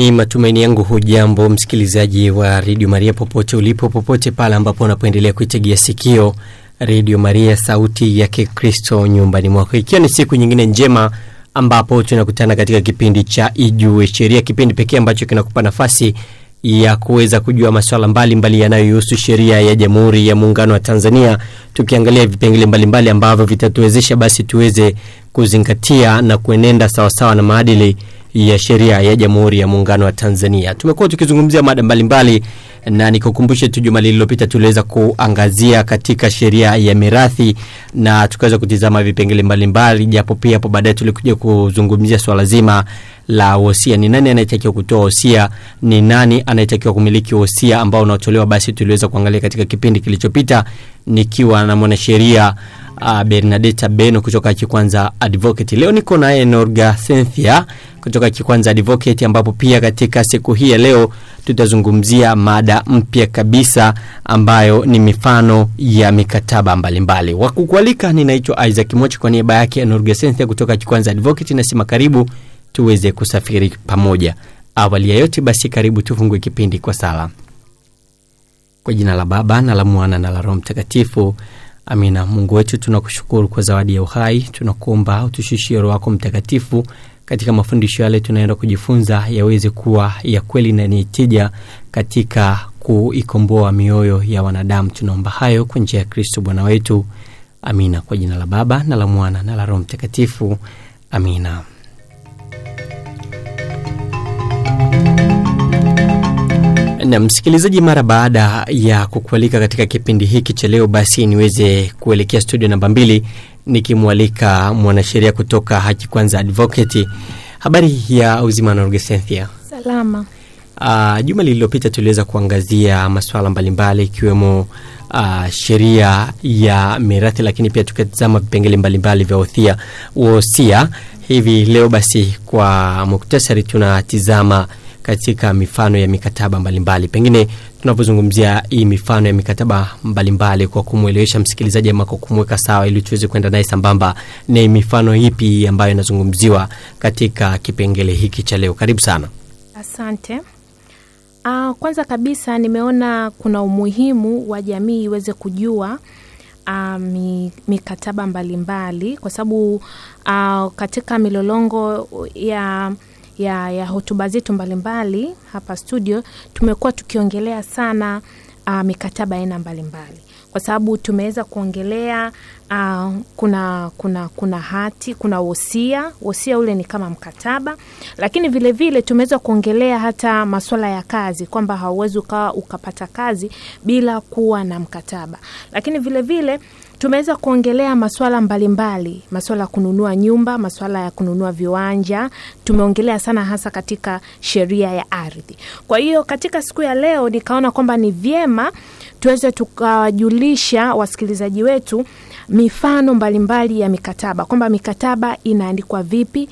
Ni matumaini yangu hujambo msikilizaji wa redio Maria popote ulipo, popote pale ambapo unapoendelea kuitegea sikio redio Maria, sauti ya Kikristo nyumbani mwako, ikiwa ni siku nyingine njema ambapo tunakutana katika kipindi cha Ijue Sheria, kipindi pekee ambacho kinakupa nafasi ya kuweza kujua masuala mbalimbali yanayohusu sheria ya Jamhuri ya Muungano wa Tanzania, tukiangalia vipengele mbalimbali ambavyo vitatuwezesha basi tuweze kuzingatia na kuenenda sawasawa na maadili ya sheria ya Jamhuri ya Muungano wa Tanzania. Tumekuwa tukizungumzia mada mbalimbali na nikukumbushe tu, juma lililopita tuliweza kuangazia katika sheria ya mirathi na tukaweza kutizama vipengele mbalimbali, japo pia hapo baadaye tulikuja kuzungumzia swala zima la wosia. Ni nani anayetakiwa kutoa wosia? Ni nani anayetakiwa kumiliki wosia ambao unaotolewa? Basi tuliweza kuangalia katika kipindi kilichopita nikiwa na mwanasheria uh, Bernadetta Beno kutoka Kikwanza Advocate. Leo niko naye Norga Cynthia kutoka Kikwanza Advocate, ambapo pia katika siku hii ya leo tutazungumzia mada mpya kabisa ambayo ni mifano ya mikataba mbalimbali. Wakukualika, ninaitwa Isaac Mochi kwa niaba yake Norga Cynthia kutoka Kikwanza Advocate, nasema karibu tuweze kusafiri pamoja. Awali ya yote basi, karibu tufungue kipindi kwa sala. Kwa jina la Baba na la Mwana na la Roho Mtakatifu, amina. Mungu wetu, tunakushukuru kwa zawadi ya uhai, tunakuomba utushushie Roho wako Mtakatifu katika mafundisho yale tunaenda kujifunza yaweze kuwa ya kweli na yenye tija katika kuikomboa mioyo ya wanadamu. Tunaomba hayo kwa njia ya Kristo Bwana wetu, amina. Kwa jina la Baba na la Mwana na la Roho Mtakatifu, amina. Na msikilizaji, mara baada ya kukualika katika kipindi hiki cha leo, basi niweze kuelekea studio namba mbili nikimwalika mwanasheria kutoka Haki Kwanza Advocate. Habari ya uzima na Cynthia? Salama. Uh, juma lililopita tuliweza kuangazia masuala mbalimbali ikiwemo uh, sheria ya mirathi, lakini pia tukatazama vipengele mbalimbali vya wosia wosia. Hivi leo basi kwa muktasari tunatizama katika mifano ya mikataba mbalimbali. Pengine tunavyozungumzia hii mifano ya mikataba mbalimbali, kwa kumwelewesha msikilizaji ama kwa kumweka sawa, ili tuweze kwenda naye sambamba, ni mifano ipi ambayo inazungumziwa katika kipengele hiki cha leo? Karibu sana. Asante. Uh, kwanza kabisa nimeona kuna umuhimu wa jamii iweze kujua uh, mi, mikataba mbalimbali mbali, kwa sababu uh, katika milolongo ya ya, ya hotuba zetu mbalimbali hapa studio tumekuwa tukiongelea sana uh, mikataba aina mbalimbali kwa sababu tumeweza kuongelea uh, kuna kuna kuna hati, kuna wosia. Wosia ule ni kama mkataba, lakini vile vile tumeweza kuongelea hata masuala ya kazi, kwamba hauwezi ukawa ukapata kazi bila kuwa na mkataba, lakini vile vile tumeweza kuongelea maswala mbalimbali, maswala ya kununua nyumba, maswala ya kununua viwanja. Tumeongelea sana hasa katika sheria ya ardhi. Kwa hiyo katika siku ya leo nikaona kwamba ni vyema tuweze tukawajulisha wasikilizaji wetu mifano mbalimbali mbali ya mikataba, kwamba mikataba inaandikwa vipi.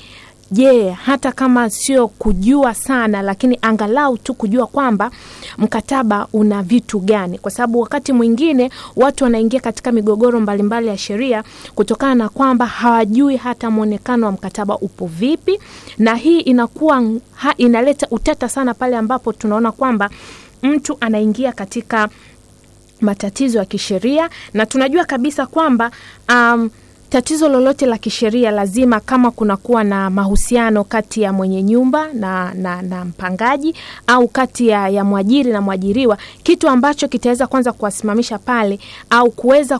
Je, hata kama sio kujua sana, lakini angalau tu kujua kwamba mkataba una vitu gani, kwa sababu wakati mwingine watu wanaingia katika migogoro mbalimbali mbali ya sheria kutokana na kwamba hawajui hata mwonekano wa mkataba upo vipi, na hii inakuwa ha, inaleta utata sana pale ambapo tunaona kwamba mtu anaingia katika matatizo ya kisheria, na tunajua kabisa kwamba um, tatizo lolote la kisheria lazima, kama kunakuwa na mahusiano kati ya mwenye nyumba na, na, na mpangaji au kati ya, ya mwajiri na mwajiriwa, kitu ambacho kitaweza kwanza kuwasimamisha pale au kuweza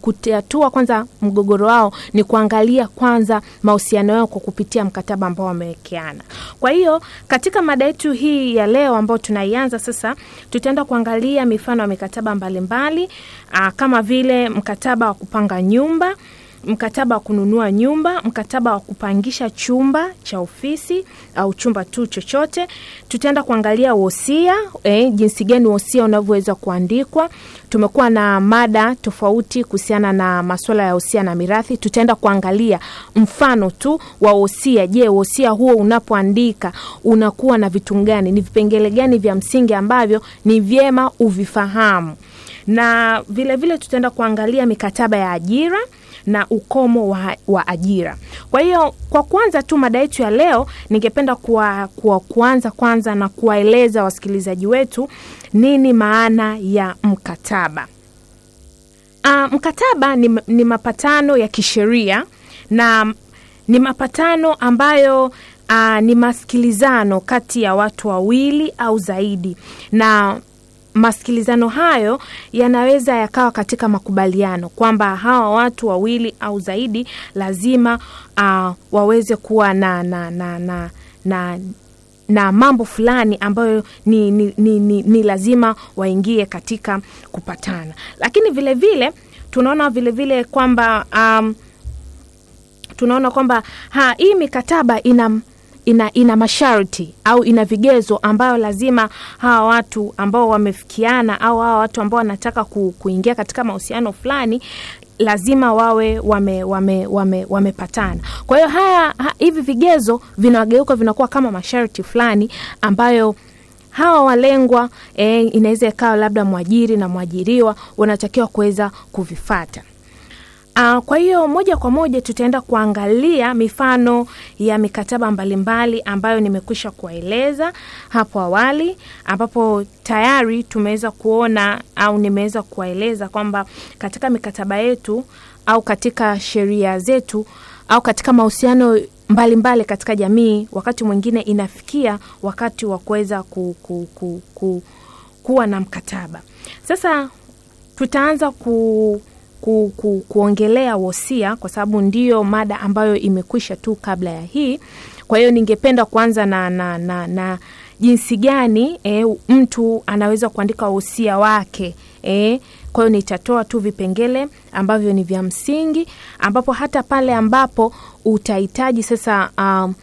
kutatua kwanza mgogoro wao ni kuangalia kwanza mahusiano yao kwa kupitia mkataba ambao wamewekeana. Kwa hiyo katika mada yetu hii ya leo ambayo tunaianza sasa, tutaenda kuangalia mifano ya mikataba mbalimbali mbali, kama vile mkataba wa kupanga nyumba mkataba wa kununua nyumba, mkataba wa kupangisha chumba cha ofisi au chumba tu chochote. Tutaenda kuangalia wosia, eh, jinsi gani wosia unavyoweza kuandikwa. Tumekuwa na mada tofauti kuhusiana na masuala ya wosia na mirathi. Tutaenda kuangalia mfano tu wa wosia. Je, wosia huo unapoandika unakuwa na vitu gani? Ni vipengele gani vya msingi ambavyo ni vyema uvifahamu? Na vilevile tutaenda kuangalia mikataba ya ajira na ukomo wa, wa ajira. Kwa hiyo kwa kwanza tu mada yetu ya leo, ningependa kuwa, kuwa kuanza kwanza na kuwaeleza wasikilizaji wetu nini maana ya mkataba. Uh, mkataba ni, ni mapatano ya kisheria na ni mapatano ambayo uh, ni masikilizano kati ya watu wawili au zaidi, na masikilizano hayo yanaweza yakawa katika makubaliano kwamba hawa watu wawili au zaidi lazima uh, waweze kuwa na, na, na, na, na na mambo fulani ambayo ni, ni, ni, ni, ni lazima waingie katika kupatana, lakini vilevile vile tunaona vilevile vile kwamba um, tunaona kwamba ha, hii mikataba ina ina, ina masharti au ina vigezo ambayo lazima hawa watu ambao wamefikiana au hawa watu ambao wanataka ku, kuingia katika mahusiano fulani lazima wawe wamepatana wame, wame, wame kwa hiyo haya ha, hivi vigezo vinageuka vinakuwa kama masharti fulani ambayo hawa walengwa e, inaweza ikawa labda mwajiri na mwajiriwa wanatakiwa kuweza kuvifata. Uh, kwa hiyo moja kwa moja tutaenda kuangalia mifano ya mikataba mbalimbali ambayo nimekwisha kuwaeleza hapo awali, ambapo tayari tumeweza kuona au nimeweza kuwaeleza kwamba katika mikataba yetu au katika sheria zetu au katika mahusiano mbalimbali katika jamii, wakati mwingine inafikia wakati wa kuweza ku, ku, ku, ku, kuwa na mkataba. Sasa tutaanza ku ku, ku, kuongelea wosia kwa sababu ndiyo mada ambayo imekwisha tu kabla ya hii. Kwa hiyo ningependa kuanza na, na, na, na jinsi gani eh, mtu anaweza kuandika wosia wake eh, kwa hiyo nitatoa tu vipengele ambavyo ni vya msingi, ambapo hata pale ambapo utahitaji sasa um,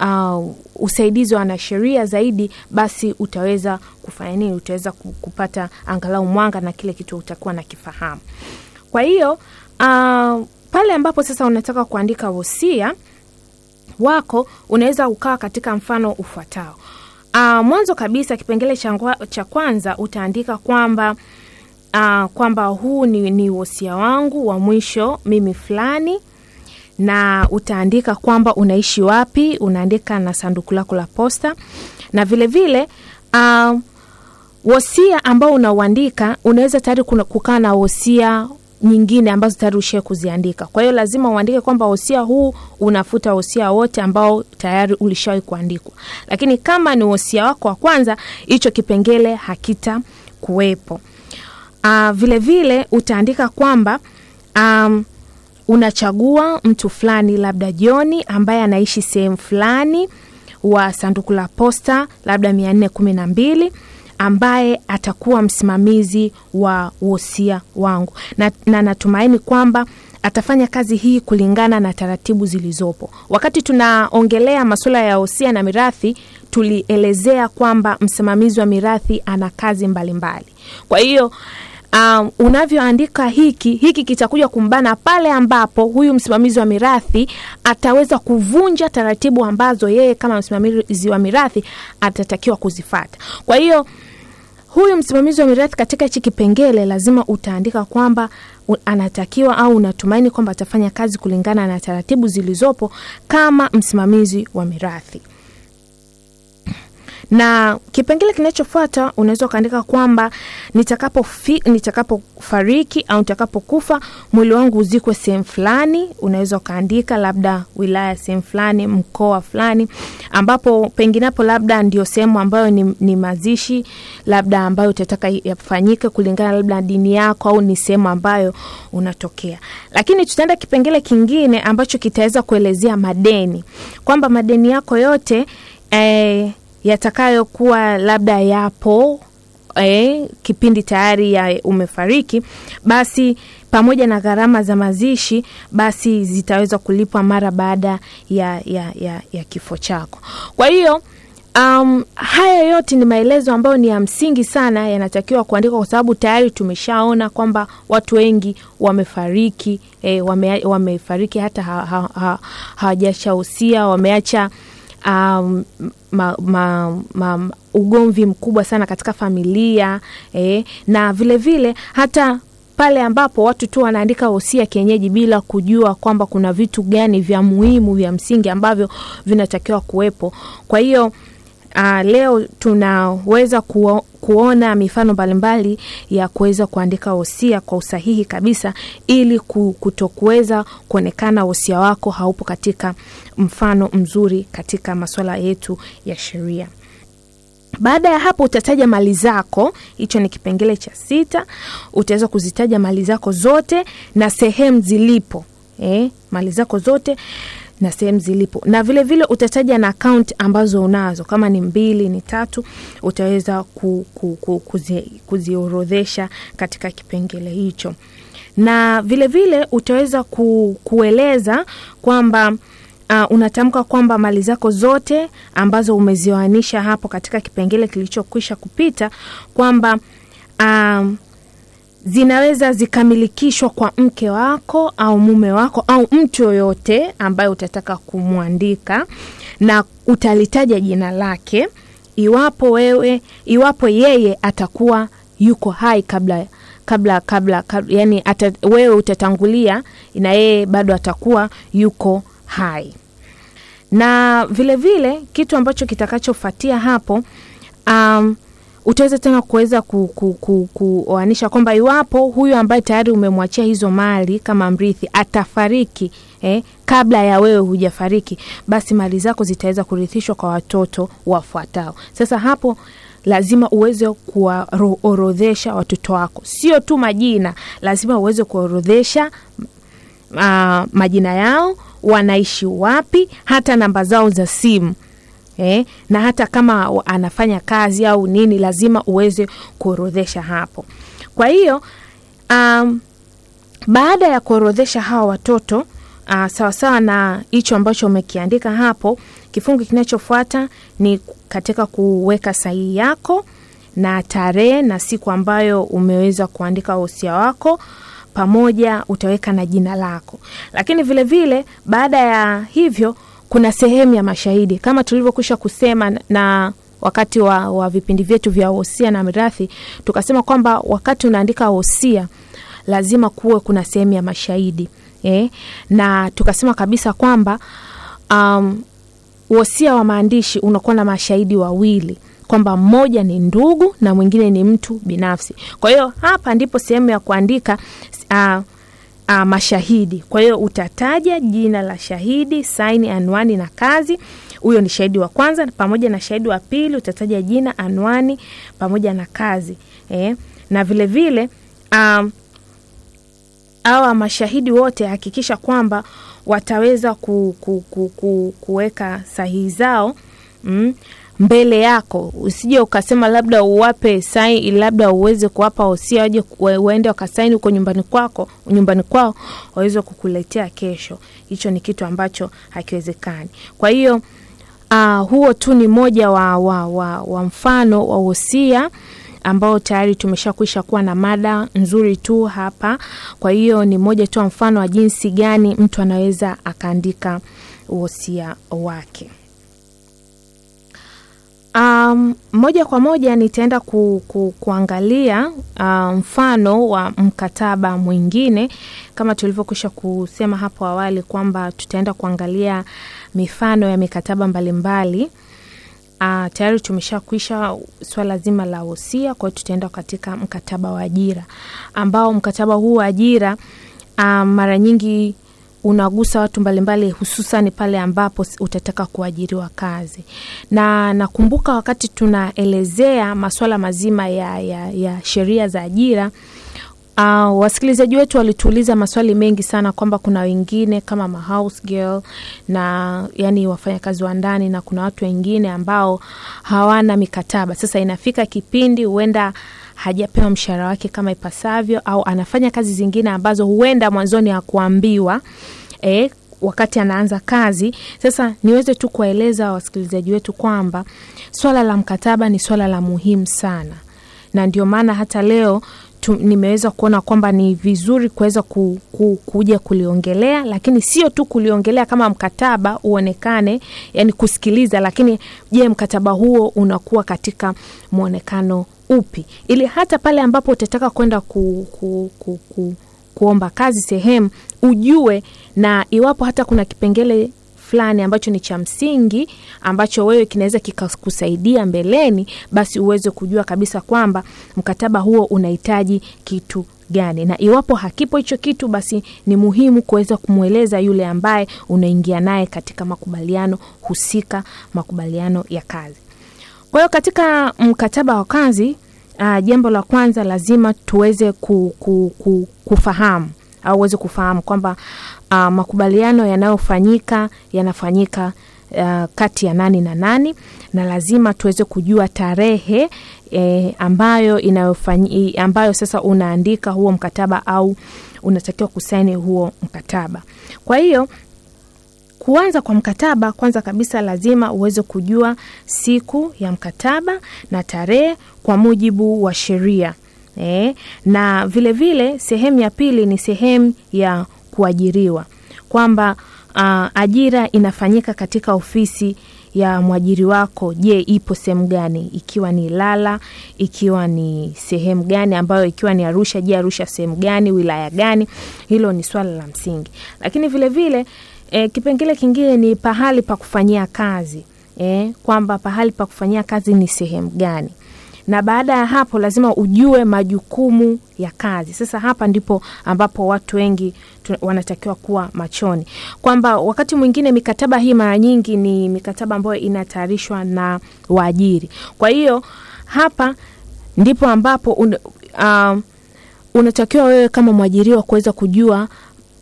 uh, usaidizi wa wanasheria zaidi, basi utaweza kufanya nini? Utaweza kupata angalau mwanga na kile kitu utakuwa na kifahamu. Kwa hiyo uh, pale ambapo sasa unataka kuandika wosia wako unaweza ukawa katika mfano ufuatao. Uh, mwanzo kabisa kipengele cha kwanza utaandika kwamba uh, kwamba huu ni, ni wosia wangu wa mwisho mimi fulani, na utaandika kwamba unaishi wapi, unaandika na sanduku lako la posta, na vilevile vile, uh, wosia ambao unauandika unaweza tayari kukaa na wosia nyingine ambazo tayari ushie kuziandika. Kwa hiyo lazima uandike kwamba wosia huu unafuta wosia wote ambao tayari ulishawahi kuandikwa, lakini kama ni wosia wako wa kwanza, hicho kipengele hakita kuwepo. Uh, vile vile utaandika kwamba um, unachagua mtu fulani, labda Joni ambaye anaishi sehemu fulani wa sanduku la posta labda mia nne kumi na mbili ambaye atakuwa msimamizi wa wosia wangu na, na natumaini kwamba atafanya kazi hii kulingana na taratibu zilizopo. Wakati tunaongelea masuala ya wosia na mirathi, tulielezea kwamba msimamizi wa mirathi ana kazi mbalimbali mbali. Kwa hiyo um, unavyoandika hiki hiki kitakuja kumbana pale ambapo huyu msimamizi wa mirathi ataweza kuvunja taratibu ambazo yeye kama msimamizi wa mirathi atatakiwa kuzifata. Kwa hiyo huyu msimamizi wa mirathi katika hichi kipengele lazima utaandika kwamba anatakiwa au unatumaini kwamba atafanya kazi kulingana na taratibu zilizopo kama msimamizi wa mirathi. Na kipengele kinachofuata unaweza ukaandika kwamba nitakapofariki nitakapo au nitakapokufa mwili wangu uzikwe sehemu fulani. Unaweza ukaandika labda wilaya sehemu fulani, mkoa fulani, ambapo penginepo labda ndio sehemu ambayo ni, ni mazishi labda ambayo utataka yafanyike kulingana labda dini yako au ni sehemu ambayo unatokea. Lakini tutaenda kipengele kingine ambacho kitaweza kuelezea madeni, kwamba madeni yako yote eh, yatakayokuwa labda yapo eh, kipindi tayari ya umefariki, basi pamoja na gharama za mazishi basi zitaweza kulipwa mara baada ya, ya, ya, ya kifo chako. Kwa hiyo um, haya yote ni maelezo ambayo ni ya msingi sana, yanatakiwa kuandikwa kwa sababu tayari tumeshaona kwamba watu wengi wamefariki eh, wame, wamefariki hata hawajashausia ha, ha, wameacha um, ma, ma, ma, ugomvi mkubwa sana katika familia eh, na vilevile vile, hata pale ambapo watu tu wanaandika wosia kienyeji bila kujua kwamba kuna vitu gani vya muhimu vya msingi ambavyo vinatakiwa kuwepo. Kwa hiyo Uh, leo tunaweza kuo, kuona mifano mbalimbali ya kuweza kuandika wosia kwa usahihi kabisa ili kutokuweza kuonekana wosia wako haupo katika mfano mzuri katika masuala yetu ya sheria. Baada ya hapo utataja mali zako, hicho ni kipengele cha sita. Utaweza kuzitaja mali zako zote na sehemu zilipo, eh, mali zako zote na sehemu zilipo, na vile vile utataja na akaunti ambazo unazo, kama ni mbili ni tatu, utaweza ku, ku, ku, kuzi, kuziorodhesha katika kipengele hicho, na vile vile utaweza ku, kueleza kwamba uh, unatamka kwamba mali zako zote ambazo umezioanisha hapo katika kipengele kilichokwisha kupita kwamba um, zinaweza zikamilikishwa kwa mke wako au mume wako au mtu yoyote ambaye utataka kumwandika, na utalitaja jina lake iwapo wewe, iwapo yeye atakuwa yuko hai kabla kabla kabla, kabla yani ata, wewe utatangulia na yeye bado atakuwa yuko hai. Na vilevile vile kitu ambacho kitakachofuatia hapo um, utaweza tena kuweza kuoanisha ku, ku, kwamba iwapo huyu ambaye tayari umemwachia hizo mali kama mrithi atafariki eh, kabla ya wewe hujafariki, basi mali zako zitaweza kurithishwa kwa watoto wafuatao. Sasa hapo lazima uweze kuwaorodhesha watoto wako, sio tu majina, lazima uweze kuorodhesha uh, majina yao, wanaishi wapi, hata namba zao za simu. Eh, na hata kama anafanya kazi au nini lazima uweze kuorodhesha hapo. Kwa hiyo um, baada ya kuorodhesha hawa watoto uh, sawasawa na hicho ambacho umekiandika hapo, kifungu kinachofuata ni katika kuweka sahihi yako na tarehe na siku ambayo umeweza kuandika wosia wako pamoja, utaweka na jina lako. Lakini vilevile vile baada ya hivyo kuna sehemu ya mashahidi kama tulivyokwisha kusema na wakati wa, wa vipindi vyetu vya wosia na mirathi, tukasema kwamba wakati unaandika wosia lazima kuwe kuna sehemu ya mashahidi eh? na tukasema kabisa kwamba um, wosia wa maandishi unakuwa na mashahidi wawili kwamba mmoja ni ndugu na mwingine ni mtu binafsi. Kwa hiyo hapa ndipo sehemu ya kuandika uh, Uh, mashahidi. Kwa hiyo utataja jina la shahidi, saini, anwani na kazi. Huyo ni shahidi wa kwanza, pamoja na shahidi wa pili utataja jina, anwani pamoja na kazi eh. Na vile vile um, awa mashahidi wote hakikisha kwamba wataweza ku, ku, ku, ku, kuweka sahihi zao mm, mbele yako, usije ukasema labda uwape saini, labda uweze kuwapa wosia waje waende wakasaini huko nyumbani kwako, nyumbani kwao waweze kukuletea kesho. Hicho ni kitu ambacho hakiwezekani. Kwa hiyo uh, huo tu ni moja wa, wa, wa, wa mfano wa wosia ambao tayari tumeshakwisha kuwa na mada nzuri tu hapa. Kwa hiyo ni moja tu mfano wa jinsi gani mtu anaweza akaandika wosia wake. Um, moja kwa moja nitaenda ku, ku, kuangalia uh, mfano wa mkataba mwingine kama tulivyokwisha kusema hapo awali kwamba tutaenda kuangalia mifano ya mikataba mbalimbali. Uh, tayari tumeshakwisha swala zima la wosia, kwa hiyo tutaenda katika mkataba wa ajira ambao mkataba huu wa ajira uh, mara nyingi unagusa watu mbalimbali hususan pale ambapo utataka kuajiriwa kazi. Na nakumbuka wakati tunaelezea masuala mazima ya, ya, ya sheria za ajira uh, wasikilizaji wetu walituuliza maswali mengi sana kwamba kuna wengine kama ma girl na yani wafanyakazi wa ndani na kuna watu wengine ambao hawana mikataba. Sasa inafika kipindi huenda hajapewa mshahara wake kama ipasavyo, au anafanya kazi zingine ambazo huenda mwanzoni hakuambiwa eh, wakati anaanza kazi. Sasa niweze tu kuwaeleza wasikilizaji wetu kwamba swala la mkataba ni swala la muhimu sana na ndio maana hata leo nimeweza kuona kwamba ni vizuri kuweza ku, ku, kuja kuliongelea, lakini sio tu kuliongelea kama mkataba uonekane, yani kusikiliza, lakini je, mkataba huo unakuwa katika mwonekano upi, ili hata pale ambapo utataka kwenda ku, ku, ku, ku, kuomba kazi sehemu ujue, na iwapo hata kuna kipengele fulani ambacho ni cha msingi ambacho wewe kinaweza kikakusaidia mbeleni, basi uweze kujua kabisa kwamba mkataba huo unahitaji kitu gani, na iwapo hakipo hicho kitu, basi ni muhimu kuweza kumweleza yule ambaye unaingia naye katika makubaliano husika, makubaliano ya kazi. Kwa hiyo katika mkataba wa kazi uh, jambo la kwanza lazima tuweze ku, ku, ku, kufahamu au uweze kufahamu kwamba uh, makubaliano yanayofanyika yanafanyika uh, kati ya nani na nani, na lazima tuweze kujua tarehe eh, ambayo inayofanyi, ambayo sasa unaandika huo mkataba au unatakiwa kusaini huo mkataba. Kwa hiyo kuanza kwa mkataba, kwanza kabisa lazima uweze kujua siku ya mkataba na tarehe kwa mujibu wa sheria. E, na vilevile vile, sehemu ya pili ni sehemu ya kuajiriwa kwamba uh, ajira inafanyika katika ofisi ya mwajiri wako. Je, ipo sehemu gani? Ikiwa ni Ilala, ikiwa ni sehemu gani ambayo, ikiwa ni Arusha, je, Arusha sehemu gani, wilaya gani? Hilo ni swala la msingi, lakini vilevile vile, e, kipengele kingine ni pahali pa kufanyia kazi e, kwamba pahali pa kufanyia kazi ni sehemu gani na baada ya hapo lazima ujue majukumu ya kazi. Sasa hapa ndipo ambapo watu wengi wanatakiwa kuwa machoni, kwamba wakati mwingine mikataba hii mara nyingi ni mikataba ambayo inatayarishwa na waajiri. Kwa hiyo hapa ndipo ambapo un, uh, unatakiwa wewe kama mwajiriwa kuweza kujua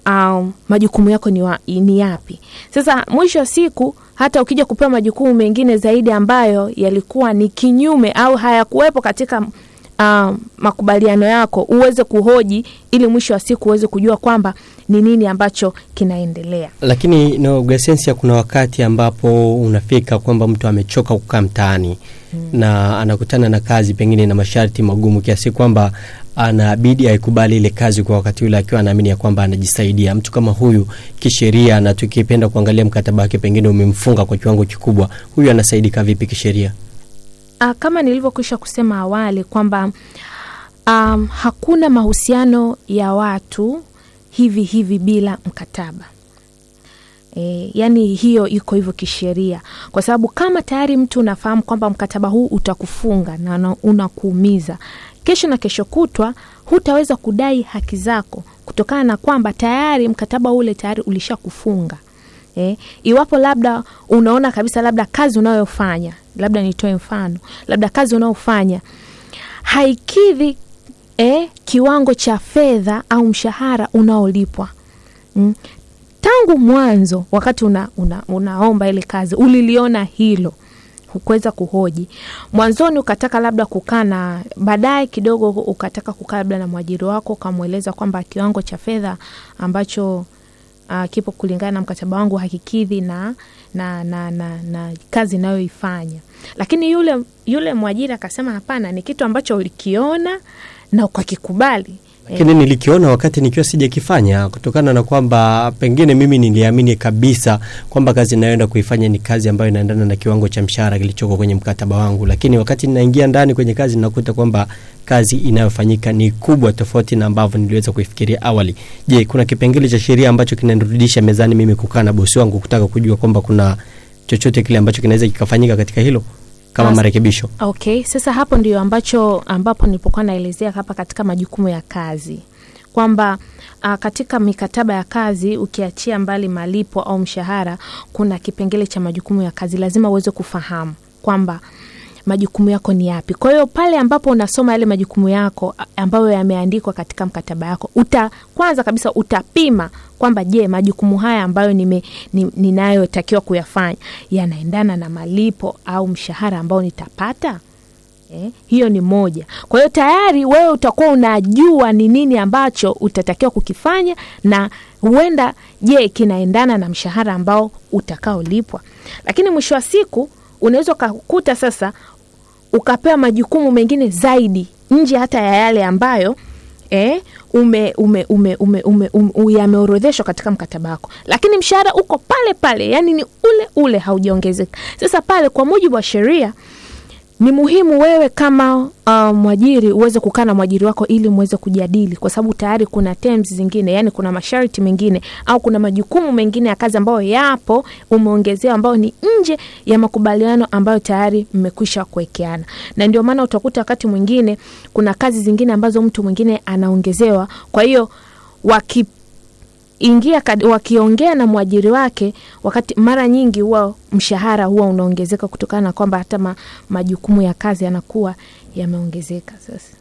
uh, majukumu yako ni, wa, ni yapi. Sasa mwisho wa siku hata ukija kupewa majukumu mengine zaidi ambayo yalikuwa ni kinyume au hayakuwepo katika uh, makubaliano yako, uweze kuhoji ili mwisho wa siku uweze kujua kwamba ni nini ambacho kinaendelea. Lakini no, Gasensia, kuna wakati ambapo unafika kwamba mtu amechoka kukaa mtaani hmm, na anakutana na kazi pengine na masharti magumu kiasi kwamba anabidi aikubali ile kazi kwa wakati ule akiwa anaamini ya kwamba anajisaidia. Mtu kama huyu kisheria, na tukipenda kuangalia mkataba wake pengine umemfunga kwa kiwango kikubwa, huyu anasaidika vipi kisheria? Uh, kama nilivyokwisha kusema awali kwamba um, hakuna mahusiano ya watu hivi hivi bila mkataba. E, yani hiyo iko hivyo kisheria, kwa sababu kama tayari mtu unafahamu kwamba mkataba huu utakufunga na unakuumiza, kesho na kesho kutwa hutaweza kudai haki zako kutokana na kwamba tayari mkataba ule tayari ulishakufunga. E, iwapo labda unaona kabisa labda kazi unayofanya labda nitoe mfano, labda kazi unayofanya haikidhi e, kiwango cha fedha au mshahara unaolipwa mm. Tangu mwanzo wakati una, una, unaomba ile kazi uliliona hilo, hukuweza kuhoji. Mwanzoni, ukataka labda kukaa na baadaye kidogo ukataka kukaa labda na mwajiri wako ukamweleza kwamba kiwango cha fedha ambacho uh, kipo kulingana na mkataba wangu hakikidhi na, na, na, na, na kazi inayoifanya, lakini yule, yule mwajiri akasema hapana, ni kitu ambacho ulikiona na ukakikubali lakini yeah. nilikiona wakati nikiwa sijakifanya, kutokana na kwamba pengine mimi niliamini kabisa kwamba kazi inayoenda kuifanya ni kazi ambayo inaendana na kiwango cha mshahara kilichoko kwenye mkataba wangu, lakini wakati ninaingia ndani kwenye kazi nakuta kwamba kazi inayofanyika ni kubwa tofauti na ambavyo niliweza kuifikiria awali. Je, kuna kipengele cha sheria ambacho kinanirudisha mezani mimi kukaa na bosi wangu kutaka kujua kwamba kuna chochote kile ambacho kinaweza kikafanyika katika hilo kama marekebisho? Okay, sasa hapo ndio ambacho ambapo nilipokuwa naelezea hapa katika majukumu ya kazi kwamba uh, katika mikataba ya kazi ukiachia mbali malipo au mshahara, kuna kipengele cha majukumu ya kazi, lazima uweze kufahamu kwamba majukumu yako ni yapi. Kwa hiyo pale ambapo unasoma yale majukumu yako ambayo yameandikwa katika mkataba yako, uta kwanza kabisa utapima kwamba je, majukumu haya ambayo nime, ninayotakiwa kuyafanya yanaendana na malipo au mshahara ambao nitapata. Eh, hiyo ni moja. Kwa hiyo tayari wewe utakuwa unajua ni nini ambacho utatakiwa kukifanya na huenda je kinaendana na mshahara ambao utakaolipwa, lakini mwisho wa siku unaweza ukakuta sasa ukapewa majukumu mengine zaidi nje hata ya yale ambayo eh, ume, ume, ume, ume, ume, ume, yameorodheshwa katika mkataba wako, lakini mshahara uko pale pale, yani ni ule ule, haujaongezeka. Sasa pale kwa mujibu wa sheria ni muhimu wewe kama uh, mwajiri uweze kukaa na mwajiri wako ili muweze kujadili, kwa sababu tayari kuna terms zingine, yani kuna masharti mengine au kuna majukumu mengine ya kazi ambayo yapo umeongezewa, ambayo ni nje ya makubaliano ambayo tayari mmekwisha kuwekeana. Na ndio maana utakuta wakati mwingine kuna kazi zingine ambazo mtu mwingine anaongezewa, kwa hiyo waki ingia wakiongea na mwajiri wake, wakati mara nyingi huwa mshahara huwa unaongezeka kutokana na kwamba hata ma, majukumu ya kazi yanakuwa yameongezeka. Sasa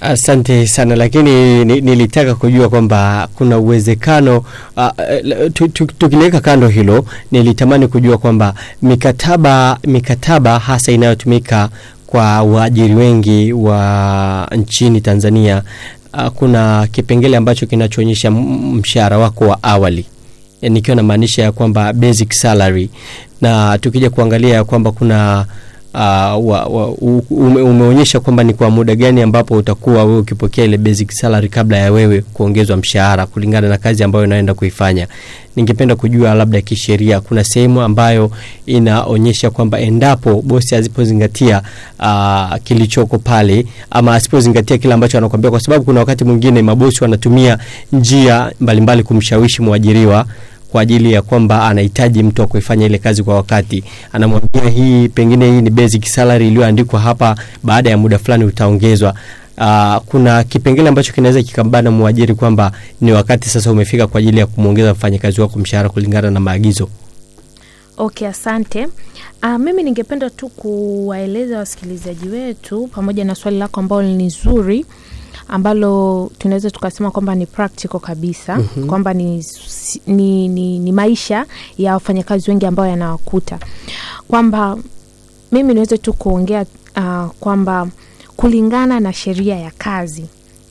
asante sana, lakini nilitaka kujua kwamba kuna uwezekano uh, tukiliweka kando hilo, nilitamani kujua kwamba mikataba mikataba hasa inayotumika kwa waajiri wengi wa nchini Tanzania kuna kipengele ambacho kinachoonyesha mshahara wako wa awali, nikiwa na maanisha ya kwamba basic salary, na tukija kuangalia ya kwamba kuna uh, umeonyesha kwamba ni kwa muda gani ambapo utakuwa wewe ukipokea ile basic salary kabla ya wewe kuongezwa mshahara kulingana na kazi ambayo unaenda kuifanya. Ningependa kujua labda kisheria kuna sehemu ambayo inaonyesha kwamba endapo bosi asipozingatia uh, kilichoko pale ama asipozingatia kile ambacho anakuambia, kwa sababu kuna wakati mwingine mabosi wanatumia njia mbalimbali mbali kumshawishi mwajiriwa kwa ajili ya kwamba anahitaji mtu wa kuifanya ile kazi kwa wakati. Anamwambia hii pengine hii ni basic salary iliyoandikwa hapa, baada ya muda fulani utaongezwa. Uh, kuna kipengele ambacho kinaweza kikambana mwajiri kwamba ni wakati sasa umefika kwa ajili ya kumwongeza mfanyakazi wako mshahara kulingana na maagizo. Okay, asante. Uh, mimi ningependa tu kuwaeleza wasikilizaji wetu pamoja na swali lako ambalo ni zuri ambalo tunaweza tukasema kwamba ni practical kabisa mm -hmm. kwamba ni, ni, ni, ni maisha ya wafanyakazi wengi ambayo yanawakuta kwamba mimi niweze tu kuongea uh, kwamba kulingana na sheria ya kazi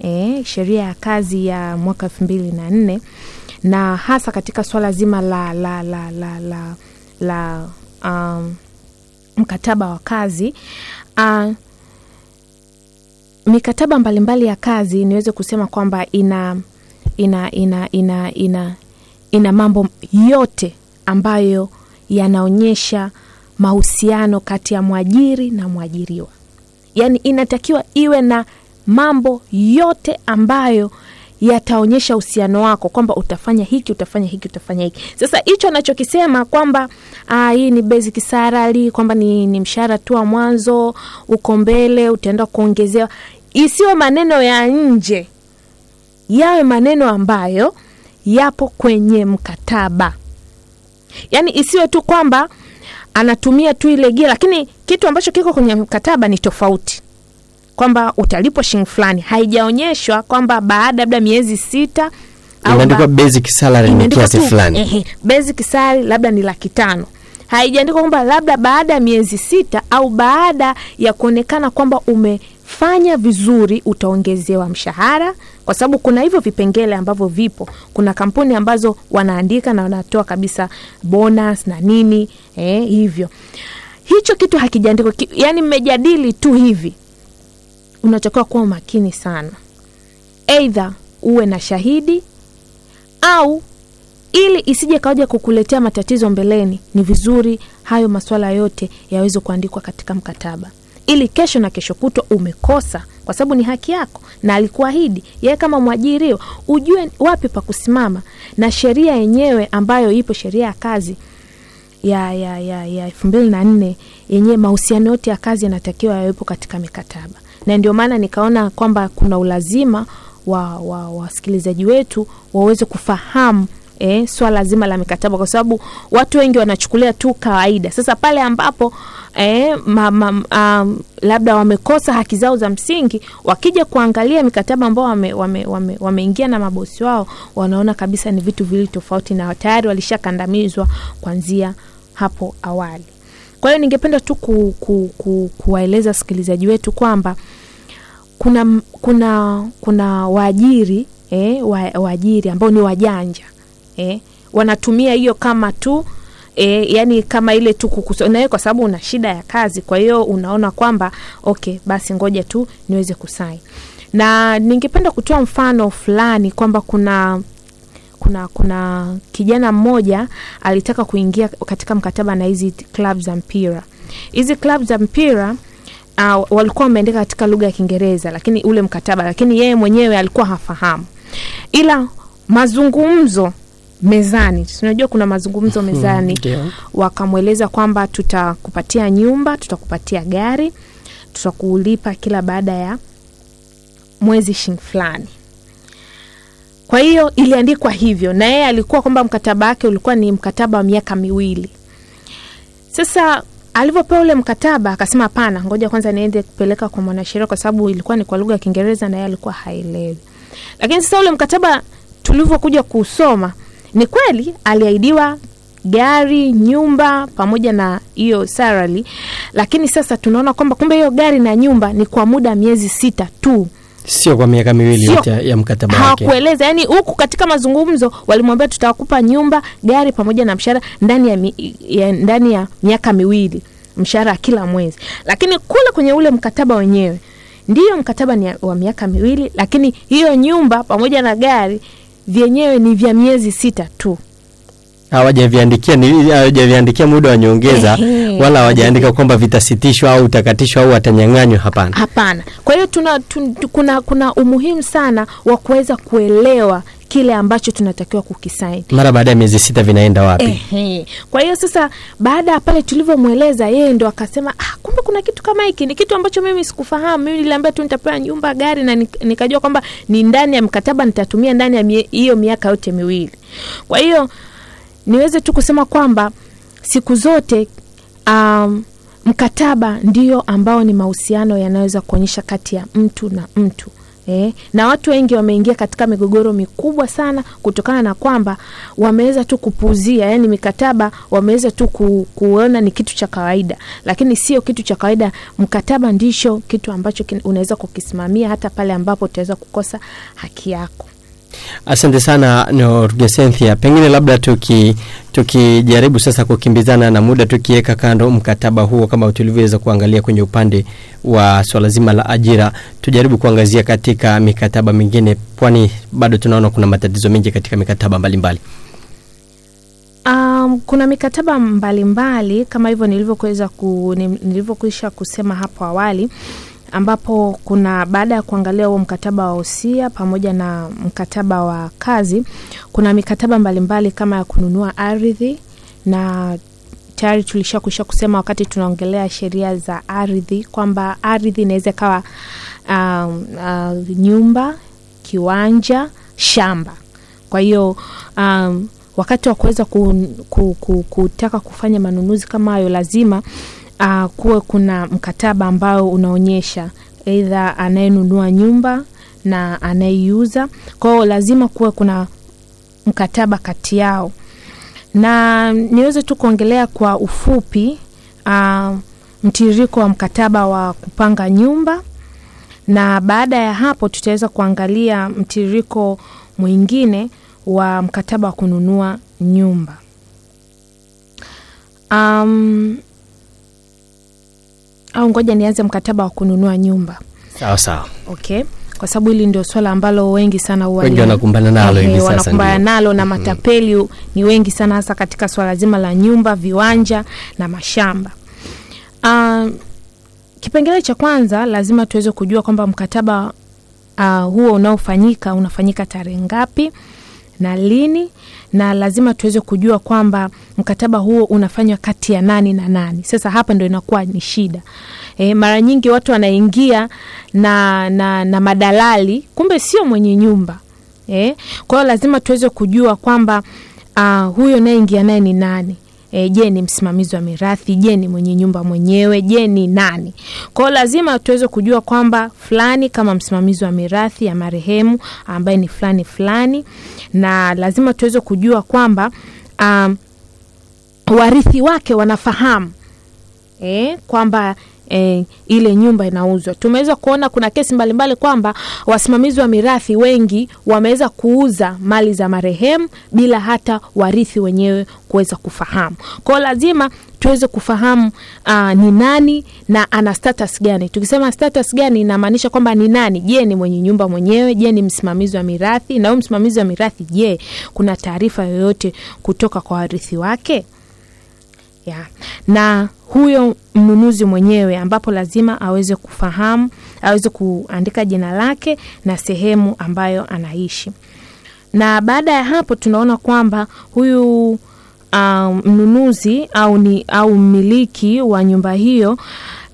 e, sheria ya kazi ya mwaka elfu mbili na nne na hasa katika swala zima la la la la la, la um, mkataba wa kazi uh, mikataba mbalimbali ya kazi niweze kusema kwamba ina ina ina ina ina ina mambo yote ambayo yanaonyesha mahusiano kati ya mwajiri na mwajiriwa. Yaani inatakiwa iwe na mambo yote ambayo yataonyesha uhusiano wako kwamba utafanya hiki utafanya hiki utafanya hiki. Sasa hicho anachokisema kwamba aa, hii ni basic salary, kwamba ni, ni mshahara tu wa mwanzo, uko mbele utaenda kuongezewa, isiwe maneno ya nje, yawe maneno ambayo yapo kwenye mkataba. Yaani isiwe tu kwamba anatumia tu ile gia, lakini kitu ambacho kiko kwenye mkataba ni tofauti kwamba utalipwa shilingi fulani, haijaonyeshwa kwamba baada labda miezi sita imeandikwa basic salary ni kiasi fulani. Ehe, basic salary labda ni laki tano. Haijaandikwa kwamba labda baada ya miezi sita au baada ya kuonekana kwamba umefanya vizuri utaongezewa mshahara, kwa sababu kuna hivyo vipengele ambavyo vipo. Kuna kampuni ambazo wanaandika na wanatoa kabisa bonus na nini eh, hivyo hicho kitu hakijaandikwa, yani mmejadili tu hivi unatakiwa kuwa makini sana, eidha uwe na shahidi au ili isije kawaja kukuletea matatizo mbeleni. Ni vizuri hayo masuala yote yaweze kuandikwa katika mkataba, ili kesho na kesho kutwa umekosa, kwa sababu ni haki yako. Na alikuahidi yeye kama mwajiriwa, ujue wapi pa kusimama, na sheria yenyewe ambayo ipo, sheria ya kazi ya ya ya ya elfu mbili na nne yenyewe, mahusiano yote ya kazi yanatakiwa yawepo katika mikataba. Na ndio maana nikaona kwamba kuna ulazima wa wasikilizaji wa wetu waweze kufahamu eh, swala zima la mikataba, kwa sababu watu wengi wanachukulia tu kawaida. Sasa pale ambapo eh, ma, ma, um, labda wamekosa haki zao za msingi, wakija kuangalia mikataba ambao wameingia wame, wame, wame na mabosi wao, wanaona kabisa ni vitu vili tofauti na tayari walishakandamizwa kuanzia hapo awali. Kwa hiyo ningependa tu ku, ku, ku, kuwaeleza wasikilizaji wetu kwamba kuna kuna kuna waajiri eh, wa, waajiri ambao ni wajanja eh, wanatumia hiyo kama tu E, yani kama ile tu kukuso- na kwa sababu una shida ya kazi, kwa hiyo unaona kwamba okay, basi ngoja tu niweze kusaini. Na ningependa kutoa mfano fulani kwamba kuna kuna kuna kijana mmoja alitaka kuingia katika mkataba na hizi club za mpira. Hizi club za mpira uh, walikuwa wameandika katika lugha ya Kiingereza, lakini ule mkataba, lakini yeye mwenyewe alikuwa hafahamu, ila mazungumzo mezani, unajua kuna mazungumzo mezani mm, wakamweleza kwamba tutakupatia nyumba, tutakupatia gari, tutakulipa kila baada ya mwezi shilingi fulani. Kwa hiyo iliandikwa hivyo, na yeye alikuwa kwamba mkataba wake ulikuwa ni mkataba wa miaka miwili. Sasa alivyopewa ule mkataba akasema, hapana, ngoja kwanza niende kupeleka kwa mwanasheria, kwa sababu ilikuwa ni kwa lugha ya Kiingereza na yeye alikuwa haelewi. Lakini sasa ule mkataba tulivyokuja kusoma, ni kweli aliahidiwa gari, nyumba pamoja na hiyo sarali, lakini sasa tunaona kwamba kumbe hiyo gari na nyumba ni kwa muda miezi sita tu Sio kwa miaka miwili yote ya- mkataba wake. hawakueleza yani, huku katika mazungumzo walimwambia tutawakupa nyumba, gari pamoja na mshahara ndani ya, mi, ya, ndani ya miaka miwili, mshahara kila mwezi. Lakini kule kwenye ule mkataba wenyewe, ndiyo mkataba ni wa miaka miwili, lakini hiyo nyumba pamoja na gari vyenyewe ni vya miezi sita tu. Hawajaviandikia ni- hawajaviandikia muda wa nyongeza wala hawajaandika kwamba vitasitishwa au utakatishwa au watanyang'anywa. Hapana. Hapana. Kwa hiyo tuna, tun, tu- kuna, kuna umuhimu sana wa kuweza kuelewa kile ambacho tunatakiwa kukisaini. Mara baada ya miezi sita vinaenda wapi? Ehe. Kwa hiyo sasa, baada ya pale tulivyomweleza yeye, ndo akasema ah, kumbe kuna kitu kama hiki. Ni kitu ambacho mimi sikufahamu. Mimi niliambia tu nitapewa nyumba, gari na nikajua kwamba ni ndani ya mkataba nitatumia ndani ya mie- hiyo miaka yote miwili. Kwa hiyo niweze tu kusema kwamba siku zote um, mkataba ndio ambao ni mahusiano yanaweza kuonyesha kati ya mtu na mtu eh, na watu wengi wameingia katika migogoro mikubwa sana kutokana na kwamba wameweza tu kupuuzia, yani mikataba wameweza tu ku, kuona ni kitu cha kawaida, lakini sio kitu cha kawaida. Mkataba ndicho kitu ambacho unaweza kukisimamia hata pale ambapo utaweza kukosa haki yako. Asante sana no, pengine labda tuki tukijaribu sasa kukimbizana na muda, tukiweka kando mkataba huo kama tulivyoweza kuangalia kwenye upande wa swala zima la ajira, tujaribu kuangazia katika mikataba mingine, kwani bado tunaona kuna matatizo mengi katika mikataba mbalimbali. Um, kuna mikataba mbalimbali mbali, kama hivyo nilivyokuweza ku, ni- nilivyokwisha kusema hapo awali ambapo kuna baada ya kuangalia huo mkataba wa usia pamoja na mkataba wa kazi, kuna mikataba mbalimbali mbali kama ya kununua ardhi na tayari tulishakwisha kusema wakati tunaongelea sheria za ardhi kwamba ardhi inaweza ikawa uh, uh, nyumba, kiwanja, shamba. Kwa hiyo um, wakati wa kuweza ku, ku, ku, kutaka kufanya manunuzi kama hayo lazima uh, kuwe kuna mkataba ambao unaonyesha eidha anayenunua nyumba na anayeiuza. Kwa hiyo lazima kuwe kuna mkataba kati yao, na niweze tu kuongelea kwa ufupi uh, mtiririko wa mkataba wa kupanga nyumba, na baada ya hapo tutaweza kuangalia mtiririko mwingine wa mkataba wa kununua nyumba. Um, au ngoja nianze mkataba wa kununua nyumba. Sawa sawa, Okay, kwa sababu hili ndio swala ambalo wengi sana huwa wengi wanakumbana nalo hivi sasa. wanakumbana nalo na matapeli ni wengi sana, hasa katika swala zima la nyumba, viwanja na mashamba. Uh, kipengele cha kwanza lazima tuweze kujua kwamba mkataba uh, huo unaofanyika unafanyika tarehe ngapi na lini, na lazima tuweze kujua kwamba mkataba huo unafanywa kati ya nani na nani. Sasa hapa ndo inakuwa ni shida. E, mara nyingi watu wanaingia na, na, na madalali, kumbe sio mwenye nyumba e. Kwa hiyo lazima tuweze kujua kwamba uh, huyo nayeingia naye ni nani. E, je, ni msimamizi wa mirathi? Je, ni mwenye nyumba mwenyewe? Je, ni nani? Kwa hiyo lazima tuweze kujua kwamba fulani kama msimamizi wa mirathi ya marehemu ambaye ni fulani fulani, na lazima tuweze kujua kwamba um, warithi wake wanafahamu e, kwamba E, ile nyumba inauzwa. Tumeweza kuona kuna kesi mbalimbali kwamba wasimamizi wa mirathi wengi wameweza kuuza mali za marehemu bila hata warithi wenyewe kuweza kufahamu. Kwa lazima tuweze kufahamu uh, ni nani na ana status gani. Tukisema status gani, inamaanisha kwamba ni nani. Je, ni mwenye nyumba mwenyewe? Je, ni msimamizi wa mirathi? Na huyu msimamizi wa mirathi, je, kuna taarifa yoyote kutoka kwa warithi wake? Ya. Na huyo mnunuzi mwenyewe ambapo lazima aweze kufahamu, aweze kuandika jina lake na sehemu ambayo anaishi. Na baada ya hapo tunaona kwamba huyu uh, mnunuzi au ni au mmiliki wa nyumba hiyo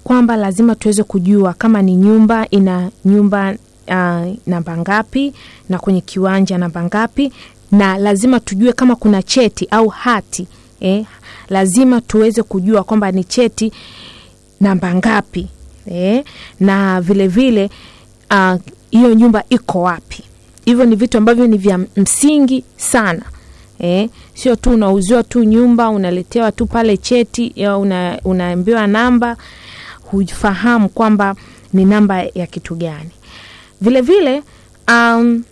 kwamba lazima tuweze kujua kama ni nyumba ina nyumba uh, namba ngapi na kwenye kiwanja namba ngapi, na lazima tujue kama kuna cheti au hati eh, lazima tuweze kujua kwamba ni cheti namba ngapi eh, na vilevile hiyo uh, nyumba iko wapi. Hivyo ni vitu ambavyo ni vya msingi sana eh, sio tu unauziwa tu nyumba unaletewa tu pale cheti una, unaambiwa namba, hufahamu kwamba ni namba ya kitu gani. Vilevile um,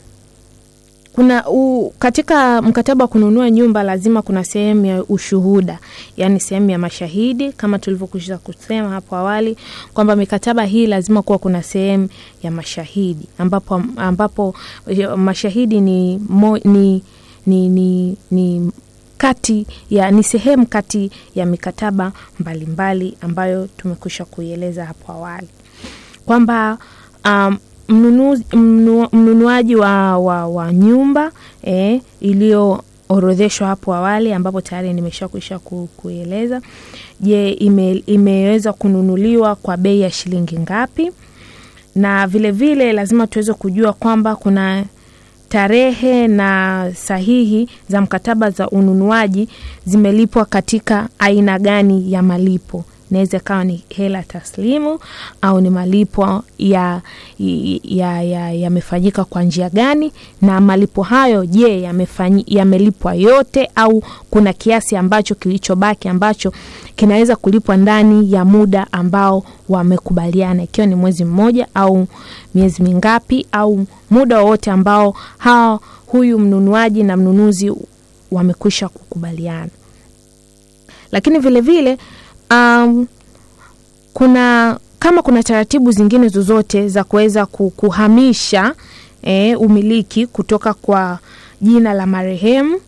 kuna u, katika mkataba wa kununua nyumba lazima kuna sehemu ya ushuhuda, yaani sehemu ya mashahidi, kama tulivyokwisha kusema hapo awali kwamba mikataba hii lazima kuwa kuna sehemu ya mashahidi ambapo, ambapo mashahidi ni, mo, ni, ni, ni, ni kati ya ni sehemu kati ya mikataba mbalimbali mbali ambayo tumekwisha kuieleza hapo awali. Kwamba um, mnunuzi, mnu, mnunuaji wa, wa, wa nyumba eh, iliyoorodheshwa hapo awali ambapo tayari nimesha kuisha kueleza. Je, ime, imeweza kununuliwa kwa bei ya shilingi ngapi? Na vilevile vile, lazima tuweze kujua kwamba kuna tarehe na sahihi za mkataba za ununuaji zimelipwa katika aina gani ya malipo inaweza ikawa ni hela taslimu au ni malipo ya ya, ya kwa njia gani, na malipo hayo je, yamelipwa yote au kuna kiasi ambacho kilichobaki ambacho kinaweza kulipwa ndani ya muda ambao wamekubaliana, ikiwa ni mwezi mmoja au miezi mingapi au muda wowote ambao hawa huyu mnunuaji na mnunuzi wamekwisha kukubaliana. Lakini vilevile vile, Um, kuna kama kuna taratibu zingine zozote za kuweza kuhamisha eh, umiliki kutoka kwa jina la marehemu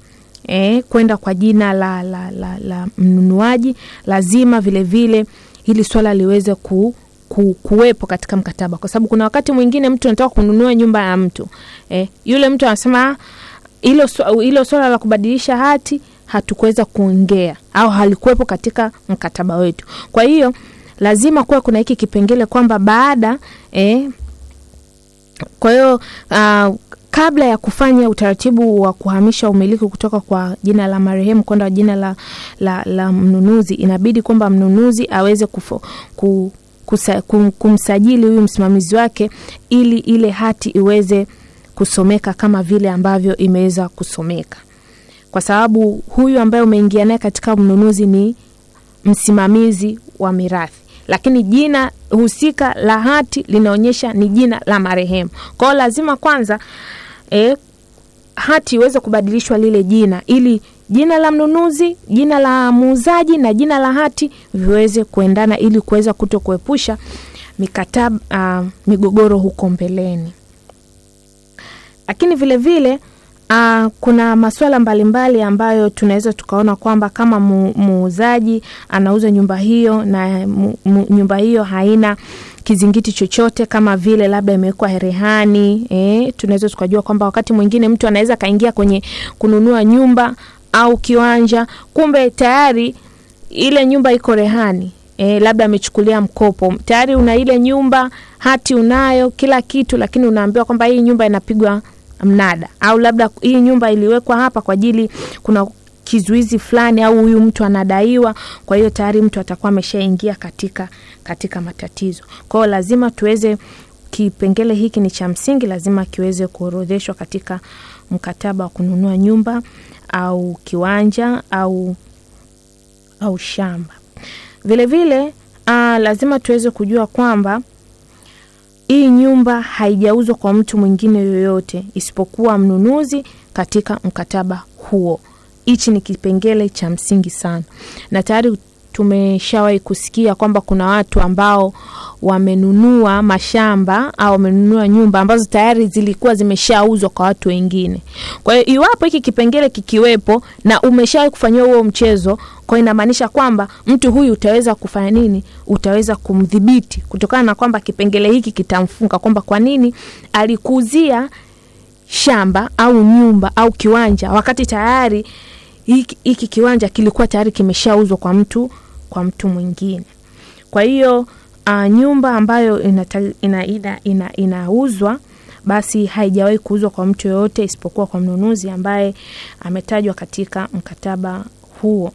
eh, kwenda kwa jina la, la, la, la mnunuaji, lazima vilevile vile, hili swala liweze ku, ku, kuwepo katika mkataba, kwa sababu kuna wakati mwingine mtu anataka kununua nyumba ya mtu eh, yule mtu anasema hilo hilo swala la kubadilisha hati hatukuweza kuongea au halikuwepo katika mkataba wetu. Kwa hiyo lazima kuwa kuna hiki kipengele kwamba baada eh, kwa hiyo uh, kabla ya kufanya utaratibu wa kuhamisha umiliki kutoka kwa jina la marehemu kwenda jina la, la, la mnunuzi, inabidi kwamba mnunuzi aweze kufo, ku, kusa, kum, kumsajili huyu msimamizi wake ili ile hati iweze kusomeka kama vile ambavyo imeweza kusomeka kwa sababu huyu ambaye umeingia naye katika mnunuzi ni msimamizi wa mirathi, lakini jina husika la hati linaonyesha ni jina la marehemu. Kwa hiyo lazima kwanza eh, hati iweze kubadilishwa lile jina, ili jina la mnunuzi, jina la muuzaji na jina la hati viweze kuendana, ili kuweza kuto kuepusha mikataba uh, migogoro huko mbeleni. Lakini vilevile vile, Uh, kuna masuala mbalimbali ambayo tunaweza tukaona kwamba kama muuzaji anauza nyumba hiyo na mu, mu, nyumba hiyo haina kizingiti chochote kama vile labda imewekwa rehani eh, tunaweza tukajua kwamba wakati mwingine mtu anaweza kaingia kwenye kununua nyumba au kiwanja, kumbe tayari ile nyumba iko rehani e, labda amechukulia mkopo. Tayari, una ile nyumba, hati unayo, kila kitu, lakini unaambiwa kwamba hii nyumba inapigwa mnada au labda hii nyumba iliwekwa hapa kwa ajili kuna kizuizi fulani au huyu mtu anadaiwa. Kwa hiyo tayari mtu atakuwa ameshaingia katika, katika matatizo. Kwa hiyo lazima tuweze, kipengele hiki ni cha msingi, lazima kiweze kuorodheshwa katika mkataba wa kununua nyumba au kiwanja au, au shamba. Vilevile aa, lazima tuweze kujua kwamba hii nyumba haijauzwa kwa mtu mwingine yoyote isipokuwa mnunuzi katika mkataba huo. Hichi ni kipengele cha msingi sana, na tayari tumeshawahi kusikia kwamba kuna watu ambao wamenunua mashamba au wamenunua nyumba ambazo tayari zilikuwa zimeshauzwa kwa watu wengine. Kwa hiyo iwapo hiki kipengele kikiwepo na umeshawahi kufanyiwa huo mchezo, kwa inamaanisha kwamba mtu huyu utaweza kufanya nini? Utaweza kumdhibiti kutokana na kwamba kipengele hiki kitamfunga kwamba kwa nini alikuuzia shamba au nyumba au kiwanja wakati tayari hiki, hiki kiwanja kilikuwa tayari kimeshauzwa kwa mtu kwa mtu mwingine. Kwa hiyo uh, nyumba ambayo inauzwa ina, ina, ina, ina basi haijawahi kuuzwa kwa mtu yoyote isipokuwa kwa mnunuzi ambaye ametajwa katika mkataba huo.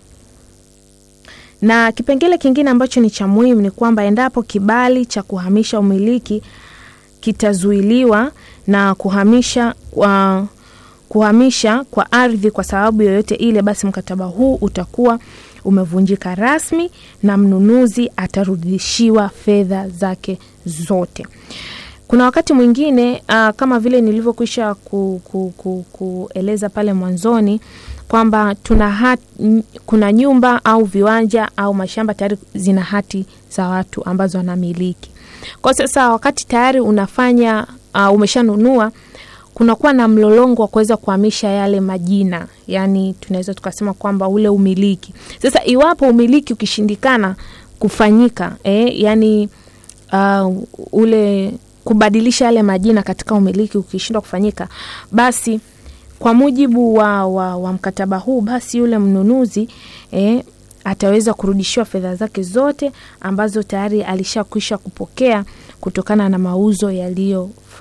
Na kipengele kingine ambacho ni cha muhimu ni kwamba endapo kibali cha kuhamisha umiliki kitazuiliwa na kuhamisha uh, kuhamisha kwa ardhi kwa sababu yoyote ile, basi mkataba huu utakuwa umevunjika rasmi na mnunuzi atarudishiwa fedha zake zote. Kuna wakati mwingine uh, kama vile nilivyokwisha ku, ku, ku, kueleza pale mwanzoni kwamba tuna hati, kuna nyumba au viwanja au mashamba tayari zina hati za watu ambazo wanamiliki. Kwa sasa wakati tayari unafanya uh, umeshanunua kunakuwa na mlolongo wa kuweza kuhamisha yale majina, yani tunaweza tukasema kwamba ule umiliki. Sasa iwapo umiliki ukishindikana kufanyika eh, yani uh, ule kubadilisha yale majina katika umiliki ukishindwa kufanyika, basi kwa mujibu wa, wa, wa mkataba huu, basi yule mnunuzi eh, ataweza kurudishiwa fedha zake zote ambazo tayari alishakwisha kupokea kutokana na mauzo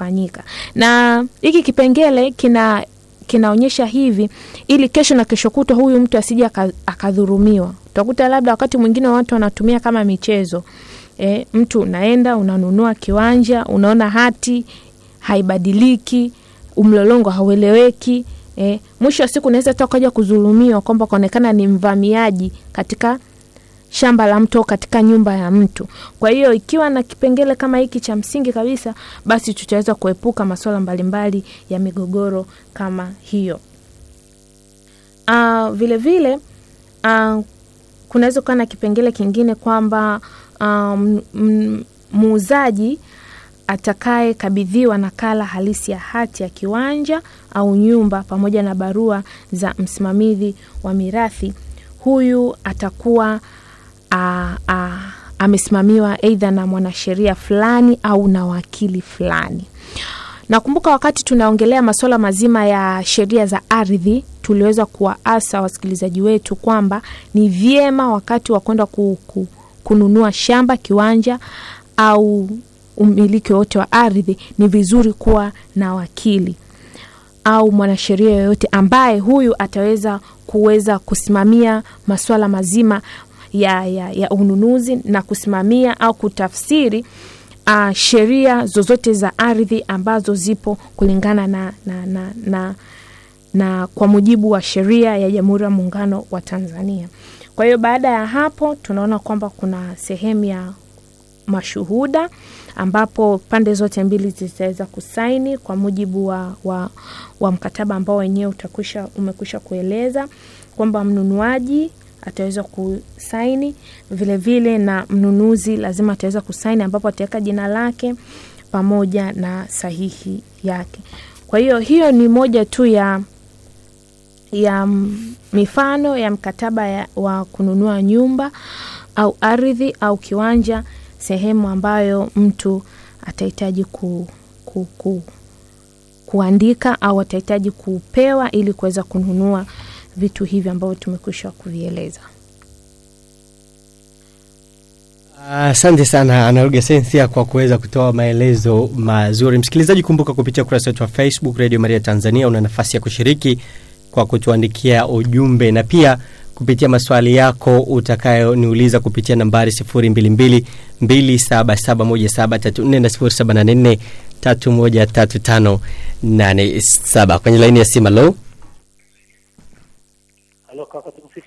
yaliyofanyika. Na hiki kipengele kina kinaonyesha hivi ili kesho na kesho kutwa huyu mtu asije akadhurumiwa. Utakuta labda wakati mwingine watu wanatumia kama michezo e, mtu unaenda unanunua kiwanja, unaona hati haibadiliki, umlolongo haueleweki. E, mwisho wa siku unaweza hata ukaja kudhulumiwa kwamba kaonekana ni mvamiaji katika shamba la mtu au katika nyumba ya mtu. Kwa hiyo ikiwa na kipengele kama hiki cha msingi kabisa, basi tutaweza kuepuka masuala mbalimbali ya migogoro kama hiyo. Uh, vile vile uh, kunaweza kuwa na kipengele kingine kwamba um, muuzaji atakayekabidhiwa nakala halisi ya hati ya kiwanja au nyumba pamoja na barua za msimamizi wa mirathi, huyu atakuwa amesimamiwa eidha na mwanasheria fulani au na wakili fulani. Nakumbuka wakati tunaongelea masuala mazima ya sheria za ardhi, tuliweza kuwaasa wasikilizaji wetu kwamba ni vyema wakati wa kwenda ku, ku, kununua shamba, kiwanja au umiliki wote wa ardhi, ni vizuri kuwa na wakili au mwanasheria yoyote ambaye huyu ataweza kuweza kusimamia masuala mazima ya, ya, ya ununuzi na kusimamia au kutafsiri uh, sheria zozote za ardhi ambazo zipo kulingana na, na, na, na, na kwa mujibu wa sheria ya Jamhuri ya Muungano wa Tanzania. Kwa hiyo baada ya hapo tunaona kwamba kuna sehemu ya mashuhuda ambapo pande zote mbili zitaweza kusaini kwa mujibu wa, wa, wa mkataba ambao wenyewe utakwisha umekwisha kueleza kwamba mnunuaji ataweza kusaini vilevile vile, na mnunuzi lazima ataweza kusaini ambapo ataweka jina lake pamoja na sahihi yake. Kwa hiyo hiyo ni moja tu ya ya mifano ya mkataba ya, wa kununua nyumba au ardhi au kiwanja, sehemu ambayo mtu atahitaji ku, ku, ku, kuandika au atahitaji kupewa ili kuweza kununua vitu hivi ambavyo tumekwisha kuvieleza. Asante uh, sana Anaruga Sensia kwa kuweza kutoa maelezo mazuri. Msikilizaji, kumbuka kupitia ukurasa wetu wa Facebook Radio Maria Tanzania una nafasi ya kushiriki kwa kutuandikia ujumbe na pia kupitia maswali yako utakayoniuliza kupitia nambari 022 277173 na 0784 313587 kwenye laini ya simu.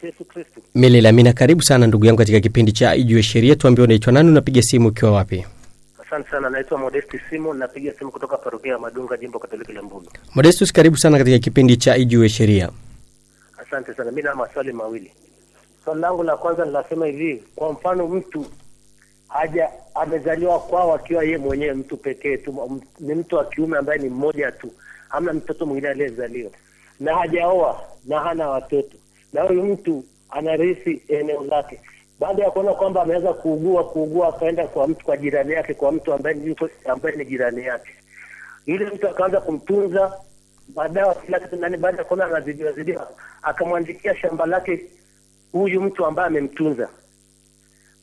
Yesu Kristo. Milele amina. Karibu sana ndugu yangu katika kipindi cha Ijue Sheria. Tuambie unaitwa nani, unapiga simu ukiwa wapi? Asante sana, naitwa Modesti Simon, napiga simu kutoka parokia ya Madunga, jimbo Katoliki la Mbulu. Modestus, karibu sana katika kipindi cha Ijue Sheria. Asante sana, mi na maswali mawili. Swali langu la kwanza linasema hivi, kwa mfano mtu haja amezaliwa kwao akiwa yeye mwenyewe mtu pekee tu, ni mtu wa kiume ambaye ni mmoja tu, hamna mtoto mwingine aliyezaliwa na hajaoa na hana watoto, na huyu mtu anarithi eneo lake. Baada ya kuona kwamba ameweza kuugua kuugua, akaenda kwa mtu kwa jirani yake, kwa mtu ambaye ni yuko- ambaye ni jirani yake, yule mtu akaanza kumtunza madawa kila kitu nani, baada ya kuona anazidiwa zidiwa, akamwandikia shamba lake huyu mtu ambaye amemtunza.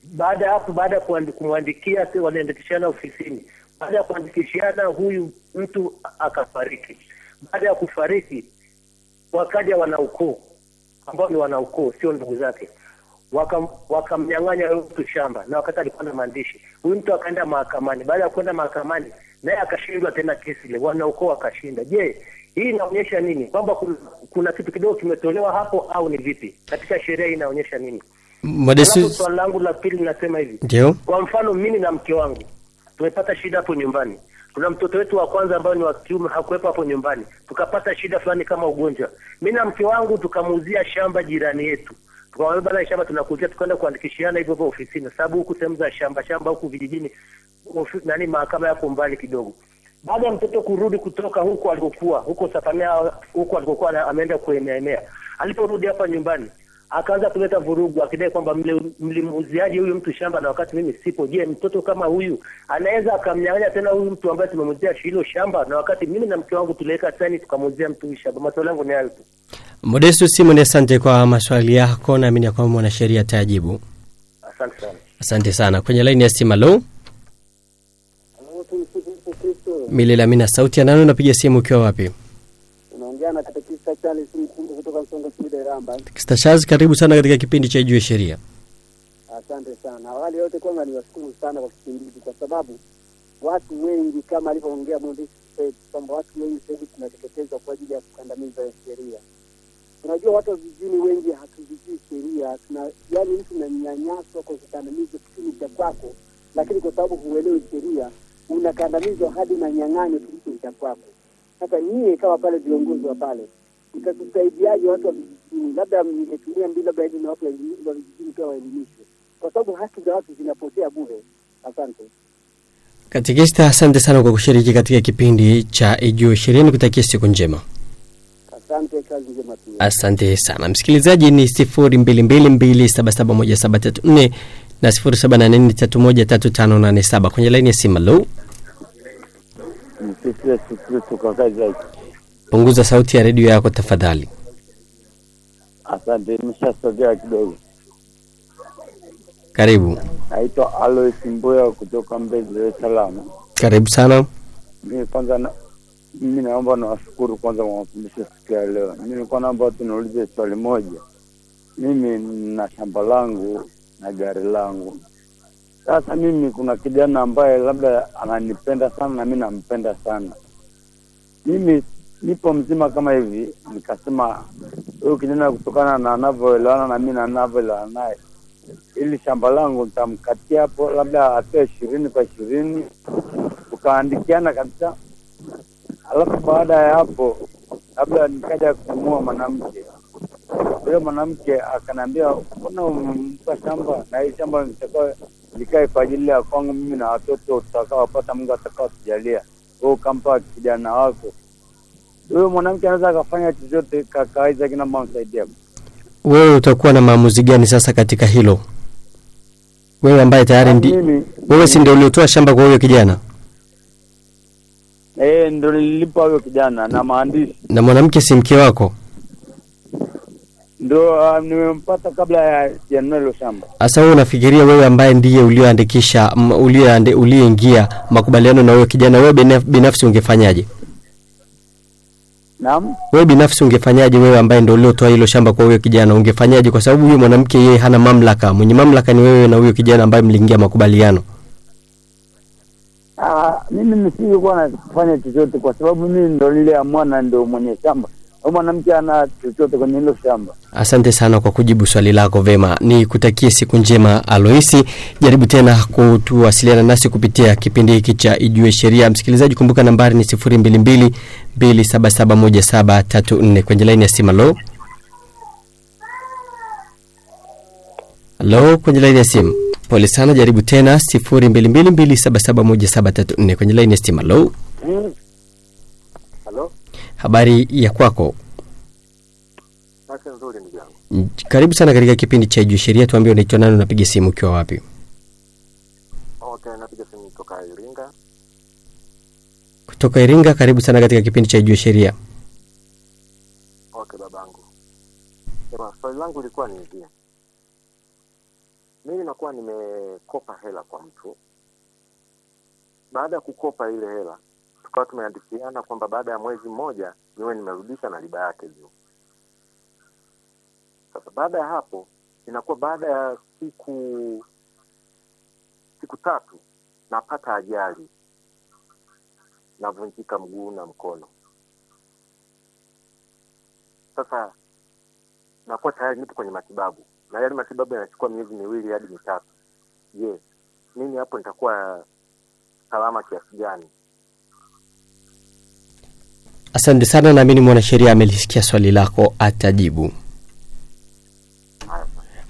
Baada ya hapo, baada ya kumwandikia, waliandikishana ofisini. Baada ya kuandikishana, huyu mtu akafariki. Baada ya kufariki, wakaja wanaukoo ambao ni wanaukoo, sio ndugu zake, wakamnyang'anya waka mtu shamba, na wakati alikuwa na maandishi, huyu mtu akaenda mahakamani. Baada ya kwenda mahakamani, naye akashindwa tena kesi ile, wanaukoo wakashinda. Je, hii inaonyesha nini? Kwamba kuna, kuna kitu kidogo kimetolewa hapo au ni vipi? Katika sheria hii inaonyesha nini? Swali langu la pili linasema hivi, ndio kwa mfano mimi na mke wangu tumepata shida hapo nyumbani, tuna mtoto wetu wa kwanza ambaye ni wa kiume hakuwepo hapo nyumbani, tukapata shida fulani kama ugonjwa. Mimi na mke wangu tukamuuzia shamba jirani yetu, tukamwambia bana, shamba tunakuuzia, tukaenda kuandikishiana hivyo hivyo ofisini, sababu huku sehemu za shamba shamba huku vijijini ofi, nani mahakama yako mbali kidogo. Baada ya mtoto kurudi kutoka huko alikokuwa huko Safania, huko alikokuwa ameenda kuemeaemea, aliporudi hapa nyumbani akaanza kuleta vurugu akidai kwamba mlimuuziaje huyu mtu shamba na wakati mimi sipo. Je, mtoto kama huyu anaweza akamnyang'anya tena huyu mtu ambaye tumemuuzia hilo shamba na wakati mimi na mke wangu tuliweka saini tukamuuzia mtu huyu shamba? Maswali yangu ni hayo tu. Modestus Simon, asante kwa maswali yako, naamini ya kwamba mwanasheria atajibu. Asante sana. Asante sana. Kwenye laini ya simu, halo Milele amina. Sauti ya nani, unapiga simu ukiwa wapi? unaongea na katekista Charles Kistashazi, karibu sana katika kipindi cha Ijue Sheria. Asante sana. Awali yote kwanza niwashukuru sana kwa kipindi hiki, kwa sababu watu wengi kama alivyoongea mwandishi kwamba watu wengi sasa hivi tunateketezwa kwa ajili ya kukandamiza sheria. Unajua watu wa vijijini wengi hatuzijui sheria, tuna yani mtu unanyanyaswa kwa kukandamizwa kitu cha kwako, lakini kwa sababu huelewi sheria unakandamizwa hadi unanyang'anywa kitu cha kwako. Sasa nyie kama pale viongozi wa pale mtatusaidiaje watu wa vijijini? Labda ningetumia mbinu labda na watu wa vijijini pia waelimishwe, kwa sababu haki za watu zinapotea bure. Asante. Katekista, asante sana kwa kushiriki katika kipindi cha Ijue Ishirini. Kutakia siku njema. Asante, kazi njema pia. Asante sana msikilizaji, ni 0222771734 na 0784313587 kwenye laini ya simu. Lo, Msifu Yesu Kristo kwa kazi yake. Punguza sauti ya redio yako tafadhali. Asante, nimeshasogea kidogo. Karibu, Naitwa Alois Mboya kutoka Mbezi, Dar es Salaam. karibu sana. Mimi kwanza na, mimi naomba nawashukuru kwanza kwa mafundisho siku ya leo. Mimi nilikuwa naomba tu niulize swali moja. Mimi na shamba langu na gari langu. Sasa mimi kuna kijana ambaye labda ananipenda sana na mimi nampenda sana. Mimi nipo mzima kama hivi, nikasema huyu kijana kutokana na anavyoelewana na mimi na anavyoelewana naye, ili shamba langu nitamkatia hapo, labda atoe ishirini kwa ishirini, tukaandikiana kabisa. Alafu baada ya hapo, labda nikaja kumua mwanamke huyo mwanamke akaniambia, mbona umempa shamba na hii shamba litakuwa likae kwa ajili ya kwangu mimi na watoto tutakaowapata, Mungu atakao tujalia, wewe ukampa kijana wako. Huyo mwanamke anaweza akafanya chochote kaka Isaac, msaidia. Wewe utakuwa na maamuzi gani sasa katika hilo? Wewe ambaye tayari ndi wewe si ndio uliotoa shamba kwa huyo kijana eh, ndo nililipa huyo kijana na maandishi na mwanamke si mke wako? ndo uh, nimempata kabla ya janunua hilo shamba. Sasa wewe unafikiria wewe ambaye ndiye ulioandikisha ulioingia makubaliano na huyo kijana, wewe binafsi ungefanyaje? Naam, Wewe binafsi ungefanyaje? Wewe ambaye ndio uliotoa hilo shamba kwa huyo kijana ungefanyaje? Kwa sababu huyo mwanamke yeye hana mamlaka, mwenye mamlaka ni wewe na huyo kijana ambaye mliingia makubaliano. Ah, mimi nisingekuwa nafanya chochote kwa sababu mimi ndo niliamua na ndo mwenye shamba. Mwanamke ana chochote kwenye hilo shamba. Asante sana kwa kujibu swali lako vema. Ni kutakie siku njema Aloisi. Jaribu tena kutuwasiliana nasi kupitia kipindi hiki cha Ijue Sheria. Msikilizaji, kumbuka nambari ni 022 2771734 kwenye laini ya simu. Halo, halo, kwenye laini ya simu. Pole sana, jaribu tena 022 2771734 kwenye laini ya simu. Halo, Halo, habari ya kwako? nzuri Karibu sana katika kipindi cha Ijue Sheria. Tuambie unaitwa nani, unapiga simu ukiwa wapi? Okay, napiga simu kutoka Iringa. kutoka Iringa. Karibu sana katika kipindi cha Ijue Sheria. Okay babangu. Sema swali langu lilikuwa ni hivi. Mimi nakuwa nimekopa hela kwa mtu. Baada ya kukopa ile hela, tukawa tumeandikiana kwamba baada ya mwezi mmoja niwe nimerudisha na riba yake juu. Sasa baada ya hapo inakuwa baada ya siku siku tatu napata ajali, navunjika mguu na mkono. Sasa nakuwa tayari nipo kwenye matibabu na yale matibabu yanachukua miezi miwili hadi mitatu. Je, mimi hapo nitakuwa salama kiasi gani? Asante sana, naamini mwanasheria amelisikia swali lako, atajibu.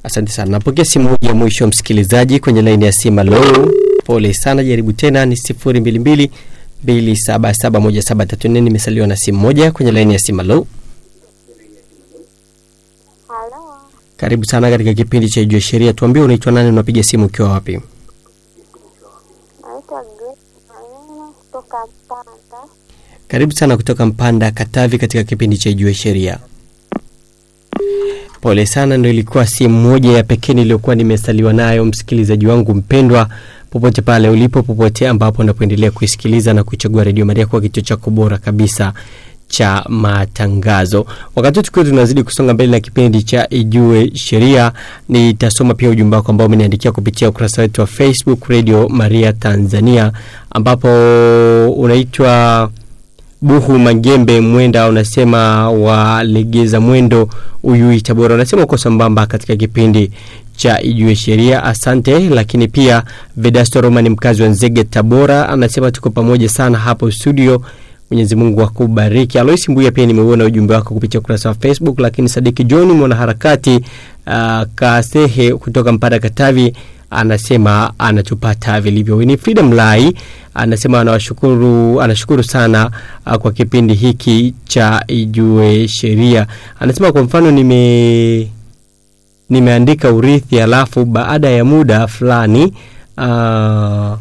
Asante sana. Napokea simu moja ya mwisho, msikilizaji kwenye laini ya simu. Lo, pole sana, jaribu tena, ni 022 2771734. Nimesaliwa na simu moja kwenye laini ya simu. Lo, Halo, karibu sana katika kipindi cha Ijue Sheria. Tuambie unaitwa nani, unapiga simu ukiwa wapi? Karibu sana kutoka Mpanda, Katavi, katika kipindi cha Ijue Sheria. Pole sana, ndo ilikuwa simu moja ya pekee niliyokuwa nimesaliwa nayo, msikilizaji wangu mpendwa, popote pale ulipo, popote ambapo unapoendelea kuisikiliza na kuichagua Redio Maria kuwa kituo chako bora kabisa cha matangazo. Wakati tukiwa tunazidi kusonga mbele na kipindi cha Ijue Sheria, nitasoma pia ujumbe wako ambao umeniandikia kupitia ukurasa wetu wa Facebook Radio Maria Tanzania, ambapo unaitwa Buhu Magembe Mwenda unasema walegeza mwendo Uyui Tabora, unasema uko sambamba katika kipindi cha Ijue Sheria. Asante. Lakini pia Vedasto Roma ni mkazi wa Nzege Tabora, anasema tuko pamoja sana hapo studio. Mwenyezi Mungu akubariki. Aloisi Mbuya pia nimeuona ujumbe wako kupitia ukurasa wa Facebook. Lakini Sadiki John mwanaharakati uh, Kasehe kutoka Mpanda Katavi anasema anatupata vilivyo. Winifrida Mlai anasema anawashukuru, anashukuru sana uh, kwa kipindi hiki cha Ijue Sheria. Anasema kwa mfano nime nimeandika urithi alafu baada ya muda fulani uh,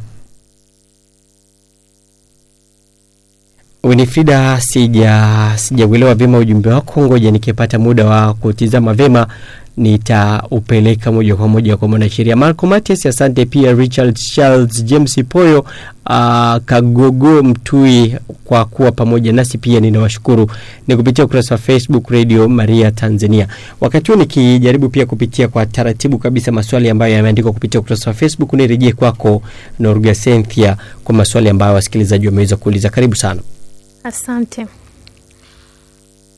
Winifrida, sija sijauelewa vyema ujumbe wako, ngoja nikipata muda wa kutizama vyema nitaupeleka moja kwa moja kwa mwanasheria Marco Matias. Asante pia Richard Charles James Poyo uh, Kagogo Mtui kwa kuwa pamoja nasi, pia ninawashukuru ni kupitia ukurasa wa Facebook Radio Maria Tanzania. Wakati huo nikijaribu pia kupitia kwa taratibu kabisa maswali ambayo yameandikwa kupitia ukurasa wa Facebook, nirejee kwako Norga Cynthia kwa maswali ambayo wasikilizaji wameweza kuuliza. Karibu sana. Asante.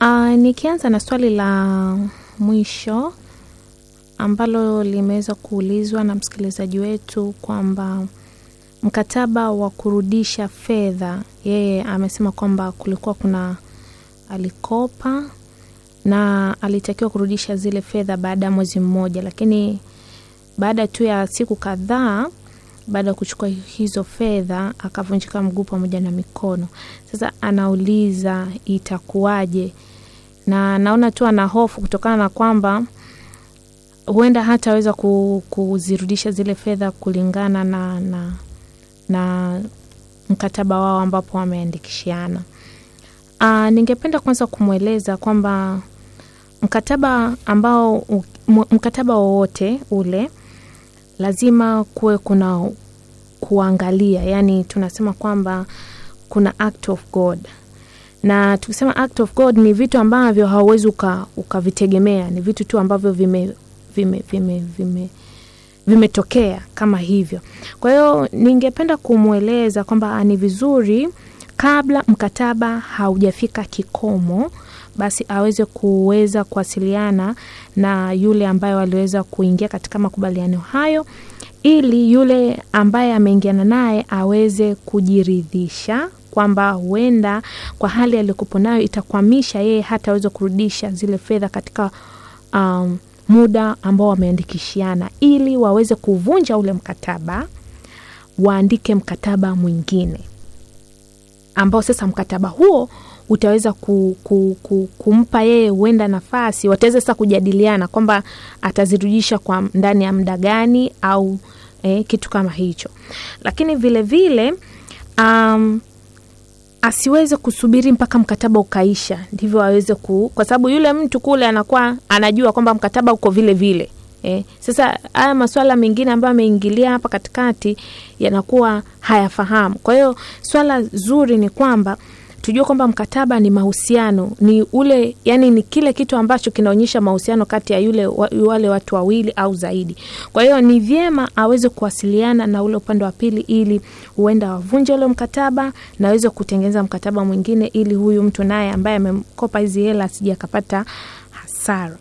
Uh, nikianza na swali la mwisho ambalo limeweza kuulizwa na msikilizaji wetu kwamba mkataba wa kurudisha fedha, yeye amesema kwamba kulikuwa kuna alikopa na alitakiwa kurudisha zile fedha baada ya mwezi mmoja, lakini baada tu ya siku kadhaa baada ya kuchukua hizo fedha akavunjika mguu pamoja na mikono. Sasa anauliza itakuwaje, na naona tu ana hofu kutokana na kwamba huenda hataweza ku, kuzirudisha zile fedha kulingana na, na, na mkataba wao ambapo wameandikishiana. Uh, ningependa kwanza kumweleza kwamba mkataba ambao mkataba wowote ule lazima kuwe kuna kuangalia, yani tunasema kwamba kuna act of God, na tukisema act of God ni vitu ambavyo hauwezi uka- ukavitegemea, ni vitu tu ambavyo vime vime vime vime vimetokea kama hivyo. Kwa hiyo ningependa kumweleza kwamba ni vizuri kabla mkataba haujafika kikomo basi aweze kuweza kuwasiliana na yule ambaye waliweza kuingia katika makubaliano hayo ili yule ambaye ameingiana naye aweze kujiridhisha kwamba huenda kwa hali aliyokupo nayo itakwamisha yeye hata aweze kurudisha zile fedha katika um, muda ambao wameandikishiana ili waweze kuvunja ule mkataba waandike mkataba mwingine ambao sasa mkataba huo utaweza ku, ku, ku, kumpa yeye huenda nafasi. Wataweza sasa kujadiliana kwamba atazirudisha kwa ndani ya muda gani au eh, kitu kama hicho. Lakini vile vile um, asiweze kusubiri mpaka mkataba ukaisha ndivyo aweze ku kwa sababu yule mtu kule anakuwa anajua kwamba mkataba uko vile vile Eh, sasa haya maswala mengine ambayo ameingilia hapa katikati yanakuwa hayafahamu. Kwa hiyo swala zuri ni kwamba tujue kwamba mkataba ni mahusiano, ni ule yani, ni kile kitu ambacho kinaonyesha mahusiano kati ya yule wa, wale watu wawili au zaidi. Kwa hiyo ni vyema aweze kuwasiliana na ule upande wa pili, ili huenda wavunje ule mkataba na aweze kutengeneza mkataba mwingine, ili huyu mtu naye ambaye amemkopa hizi hela asije akapata hasara.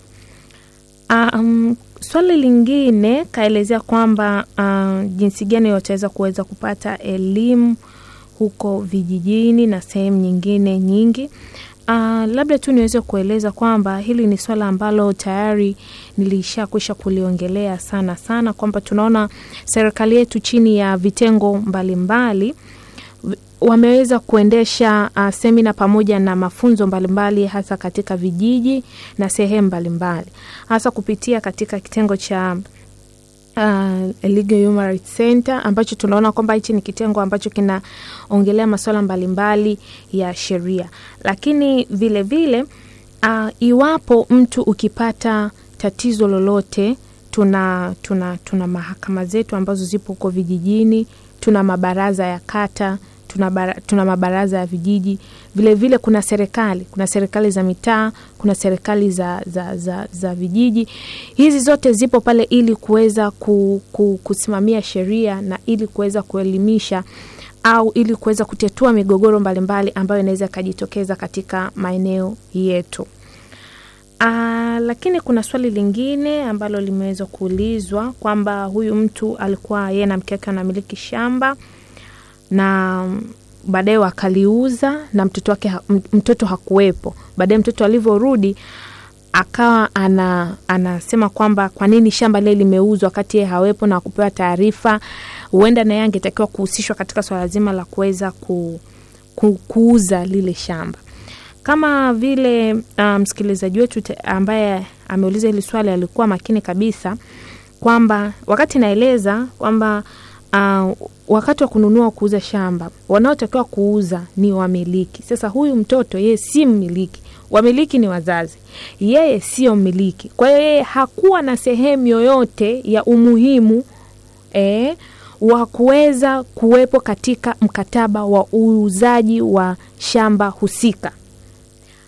Um, swali lingine kaelezea kwamba uh, jinsi gani wataweza kuweza kupata elimu huko vijijini na sehemu nyingine nyingi. Uh, labda tu niweze kueleza kwamba hili ni swala ambalo tayari nilishakwisha kuliongelea sana sana, kwamba tunaona serikali yetu chini ya vitengo mbalimbali mbali, wameweza kuendesha uh, semina pamoja na mafunzo mbalimbali hasa katika vijiji na sehemu mbalimbali hasa kupitia katika kitengo cha uh, Legal Human Rights Center ambacho tunaona kwamba hichi ni kitengo ambacho kinaongelea masuala mbalimbali ya sheria, lakini vile vile uh, iwapo mtu ukipata tatizo lolote, tuna, tuna, tuna mahakama zetu ambazo zipo huko vijijini, tuna mabaraza ya kata tuna, tuna mabaraza ya vijiji. Vilevile vile kuna serikali kuna serikali za mitaa kuna serikali za, za, za, za vijiji. Hizi zote zipo pale ili kuweza ku, ku, kusimamia sheria na ili kuweza kuelimisha au ili kuweza kutetua migogoro mbalimbali ambayo inaweza ikajitokeza katika maeneo yetu. Aa, lakini kuna swali lingine ambalo limeweza kuulizwa kwamba huyu mtu alikuwa yeye na mke wake shamba na baadaye wakaliuza na mtoto wake mtoto hakuwepo. Baadaye mtoto alivyorudi akawa ana, anasema kwamba kwa nini shamba lile limeuzwa wakati yeye hawepo na kupewa taarifa. Huenda naye angetakiwa kuhusishwa katika swala zima la kuweza ku, ku, kuuza lile shamba kama vile msikilizaji um, wetu ambaye ameuliza hili swali alikuwa makini kabisa kwamba wakati naeleza kwamba uh, wakati wa kununua kuuza shamba wanaotakiwa kuuza ni wamiliki. Sasa huyu mtoto yeye si mmiliki, wamiliki ni wazazi, yeye sio mmiliki. Kwa hiyo yeye hakuwa na sehemu yoyote ya umuhimu eh, wa kuweza kuwepo katika mkataba wa uuzaji wa shamba husika.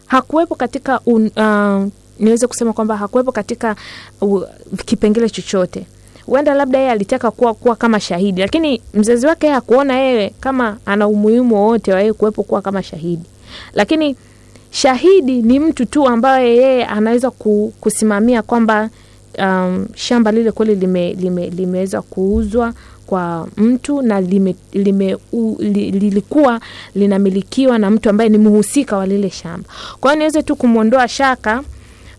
Hakuwepo katika un, uh, niweze kusema kwamba hakuwepo katika uh, kipengele chochote huenda labda yeye alitaka kuwa, kuwa kama shahidi, lakini mzazi wake hakuona yeye kama ana umuhimu wowote wa yeye kuwepo kuwa kama shahidi. Lakini shahidi ni mtu tu ambaye yeye anaweza kusimamia kwamba um, shamba lile kweli lime, lime, limeweza kuuzwa kwa mtu na lime, lime, u, li, lilikuwa linamilikiwa na mtu ambaye ni mhusika wa lile shamba. Kwa hiyo niweze tu kumwondoa shaka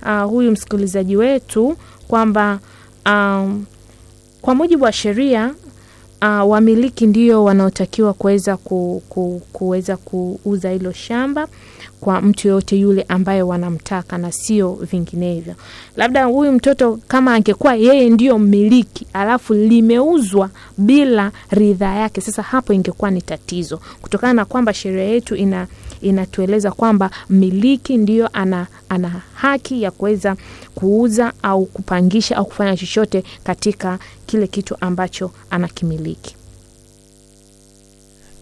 uh, huyu msikilizaji wetu kwamba um, kwa mujibu wa sheria uh, wamiliki ndio wanaotakiwa kuweza ku, ku, kuweza kuuza hilo shamba kwa mtu yoyote yule ambaye wanamtaka na sio vinginevyo. Labda huyu mtoto kama angekuwa yeye ndio mmiliki alafu limeuzwa bila ridhaa yake, sasa hapo ingekuwa ni tatizo, kutokana na kwamba sheria yetu ina inatueleza kwamba mmiliki ndio ana, ana haki ya kuweza kuuza au kupangisha au kufanya chochote katika kile kitu ambacho anakimiliki.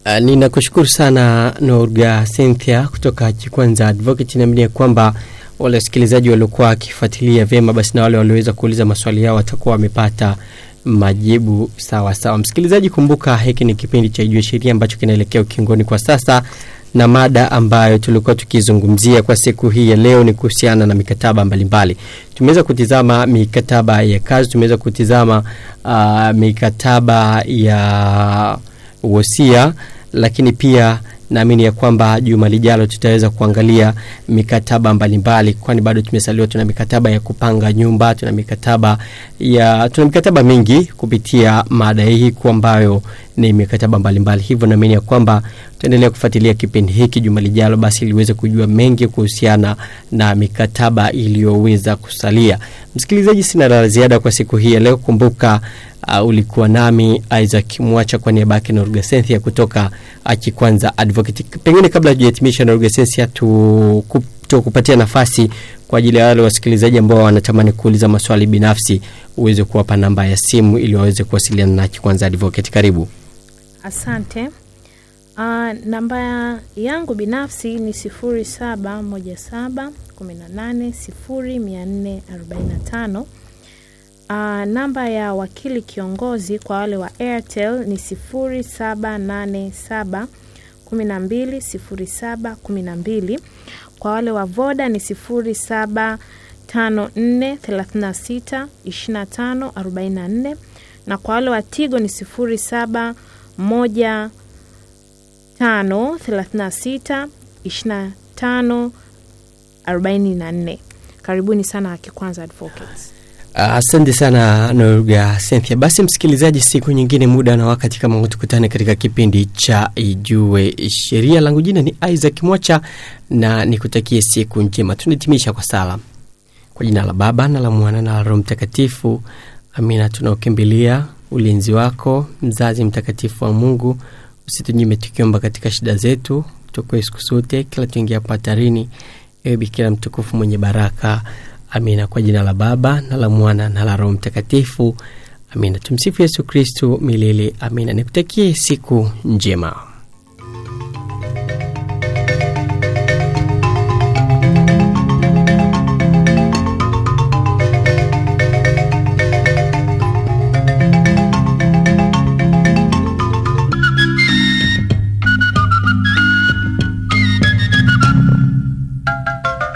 Uh, ninakushukuru sana Norga Cynthia kutoka Chikwanza Advocate. Naamini kwamba wale wasikilizaji waliokuwa wakifuatilia vyema, basi na wale walioweza kuuliza maswali yao watakuwa wamepata majibu sawa sawa. Msikilizaji, kumbuka hiki ni kipindi cha Ijue Sheria ambacho kinaelekea ukingoni kwa sasa, na mada ambayo tulikuwa tukizungumzia kwa siku hii ya leo ni kuhusiana na mikataba mbalimbali. Tumeweza kutizama mikataba ya kazi, tumeweza kutizama uh, mikataba ya wosia, lakini pia naamini ya kwamba juma lijalo tutaweza kuangalia mikataba mbalimbali, kwani bado tumesaliwa, tuna mikataba ya kupanga nyumba, tuna mikataba ya tuna mikataba mingi kupitia mada hii kwa ambayo ni mikataba mbalimbali. Hivyo naamini ya kwamba tutaendelea kufuatilia kipindi hiki juma lijalo, basi iliweze kujua mengi kuhusiana na mikataba iliyoweza kusalia. Msikilizaji, sina la ziada kwa siku hii ya leo. Kumbuka uh, ulikuwa nami Isaac Mwacha kwa niaba yake Norga Cynthia achi kwanza advocate. Pengine kabla hujahitimisha na Rugesia, tukup, tukupatia nafasi kwa ajili ya wale wasikilizaji ambao wanatamani kuuliza maswali binafsi, uweze kuwapa namba ya simu ili waweze kuwasiliana na akikwanza advocate. Karibu. Asante. Uh, namba yangu binafsi ni 0717180445 Uh, namba ya wakili kiongozi kwa wale wa Airtel ni sifuri saba nane saba kumi na mbili sifuri saba kumi na mbili. Kwa wale wa Voda ni sifuri saba tano nne thelathini na kwa wale wa Tigo ni sifuri saba moja tano thelathini na sita ishirini na tano arobaini na nne. Karibuni sana Akikwanza Advocates. Asante uh, sana Norga Cynthia. Basi msikilizaji, siku nyingine, muda na wakati kama tukutane katika kipindi cha Ijue Sheria. Langu jina ni Isaac Mwacha na nikutakie siku njema. Tunahitimisha kwa sala. Kwa jina la Baba na la Mwana na la Roho Mtakatifu, amina. Tunaokimbilia ulinzi wako, mzazi mtakatifu wa Mungu, usitunyime tukiomba katika shida zetu, tukoe siku zote, kila tuingia hatarini. Ewe Bikira mtukufu mwenye baraka Amina. Kwa jina la Baba na la Mwana na la Roho Mtakatifu. Amina. Tumsifu Yesu Kristu milele. Amina. Nikutakie siku njema.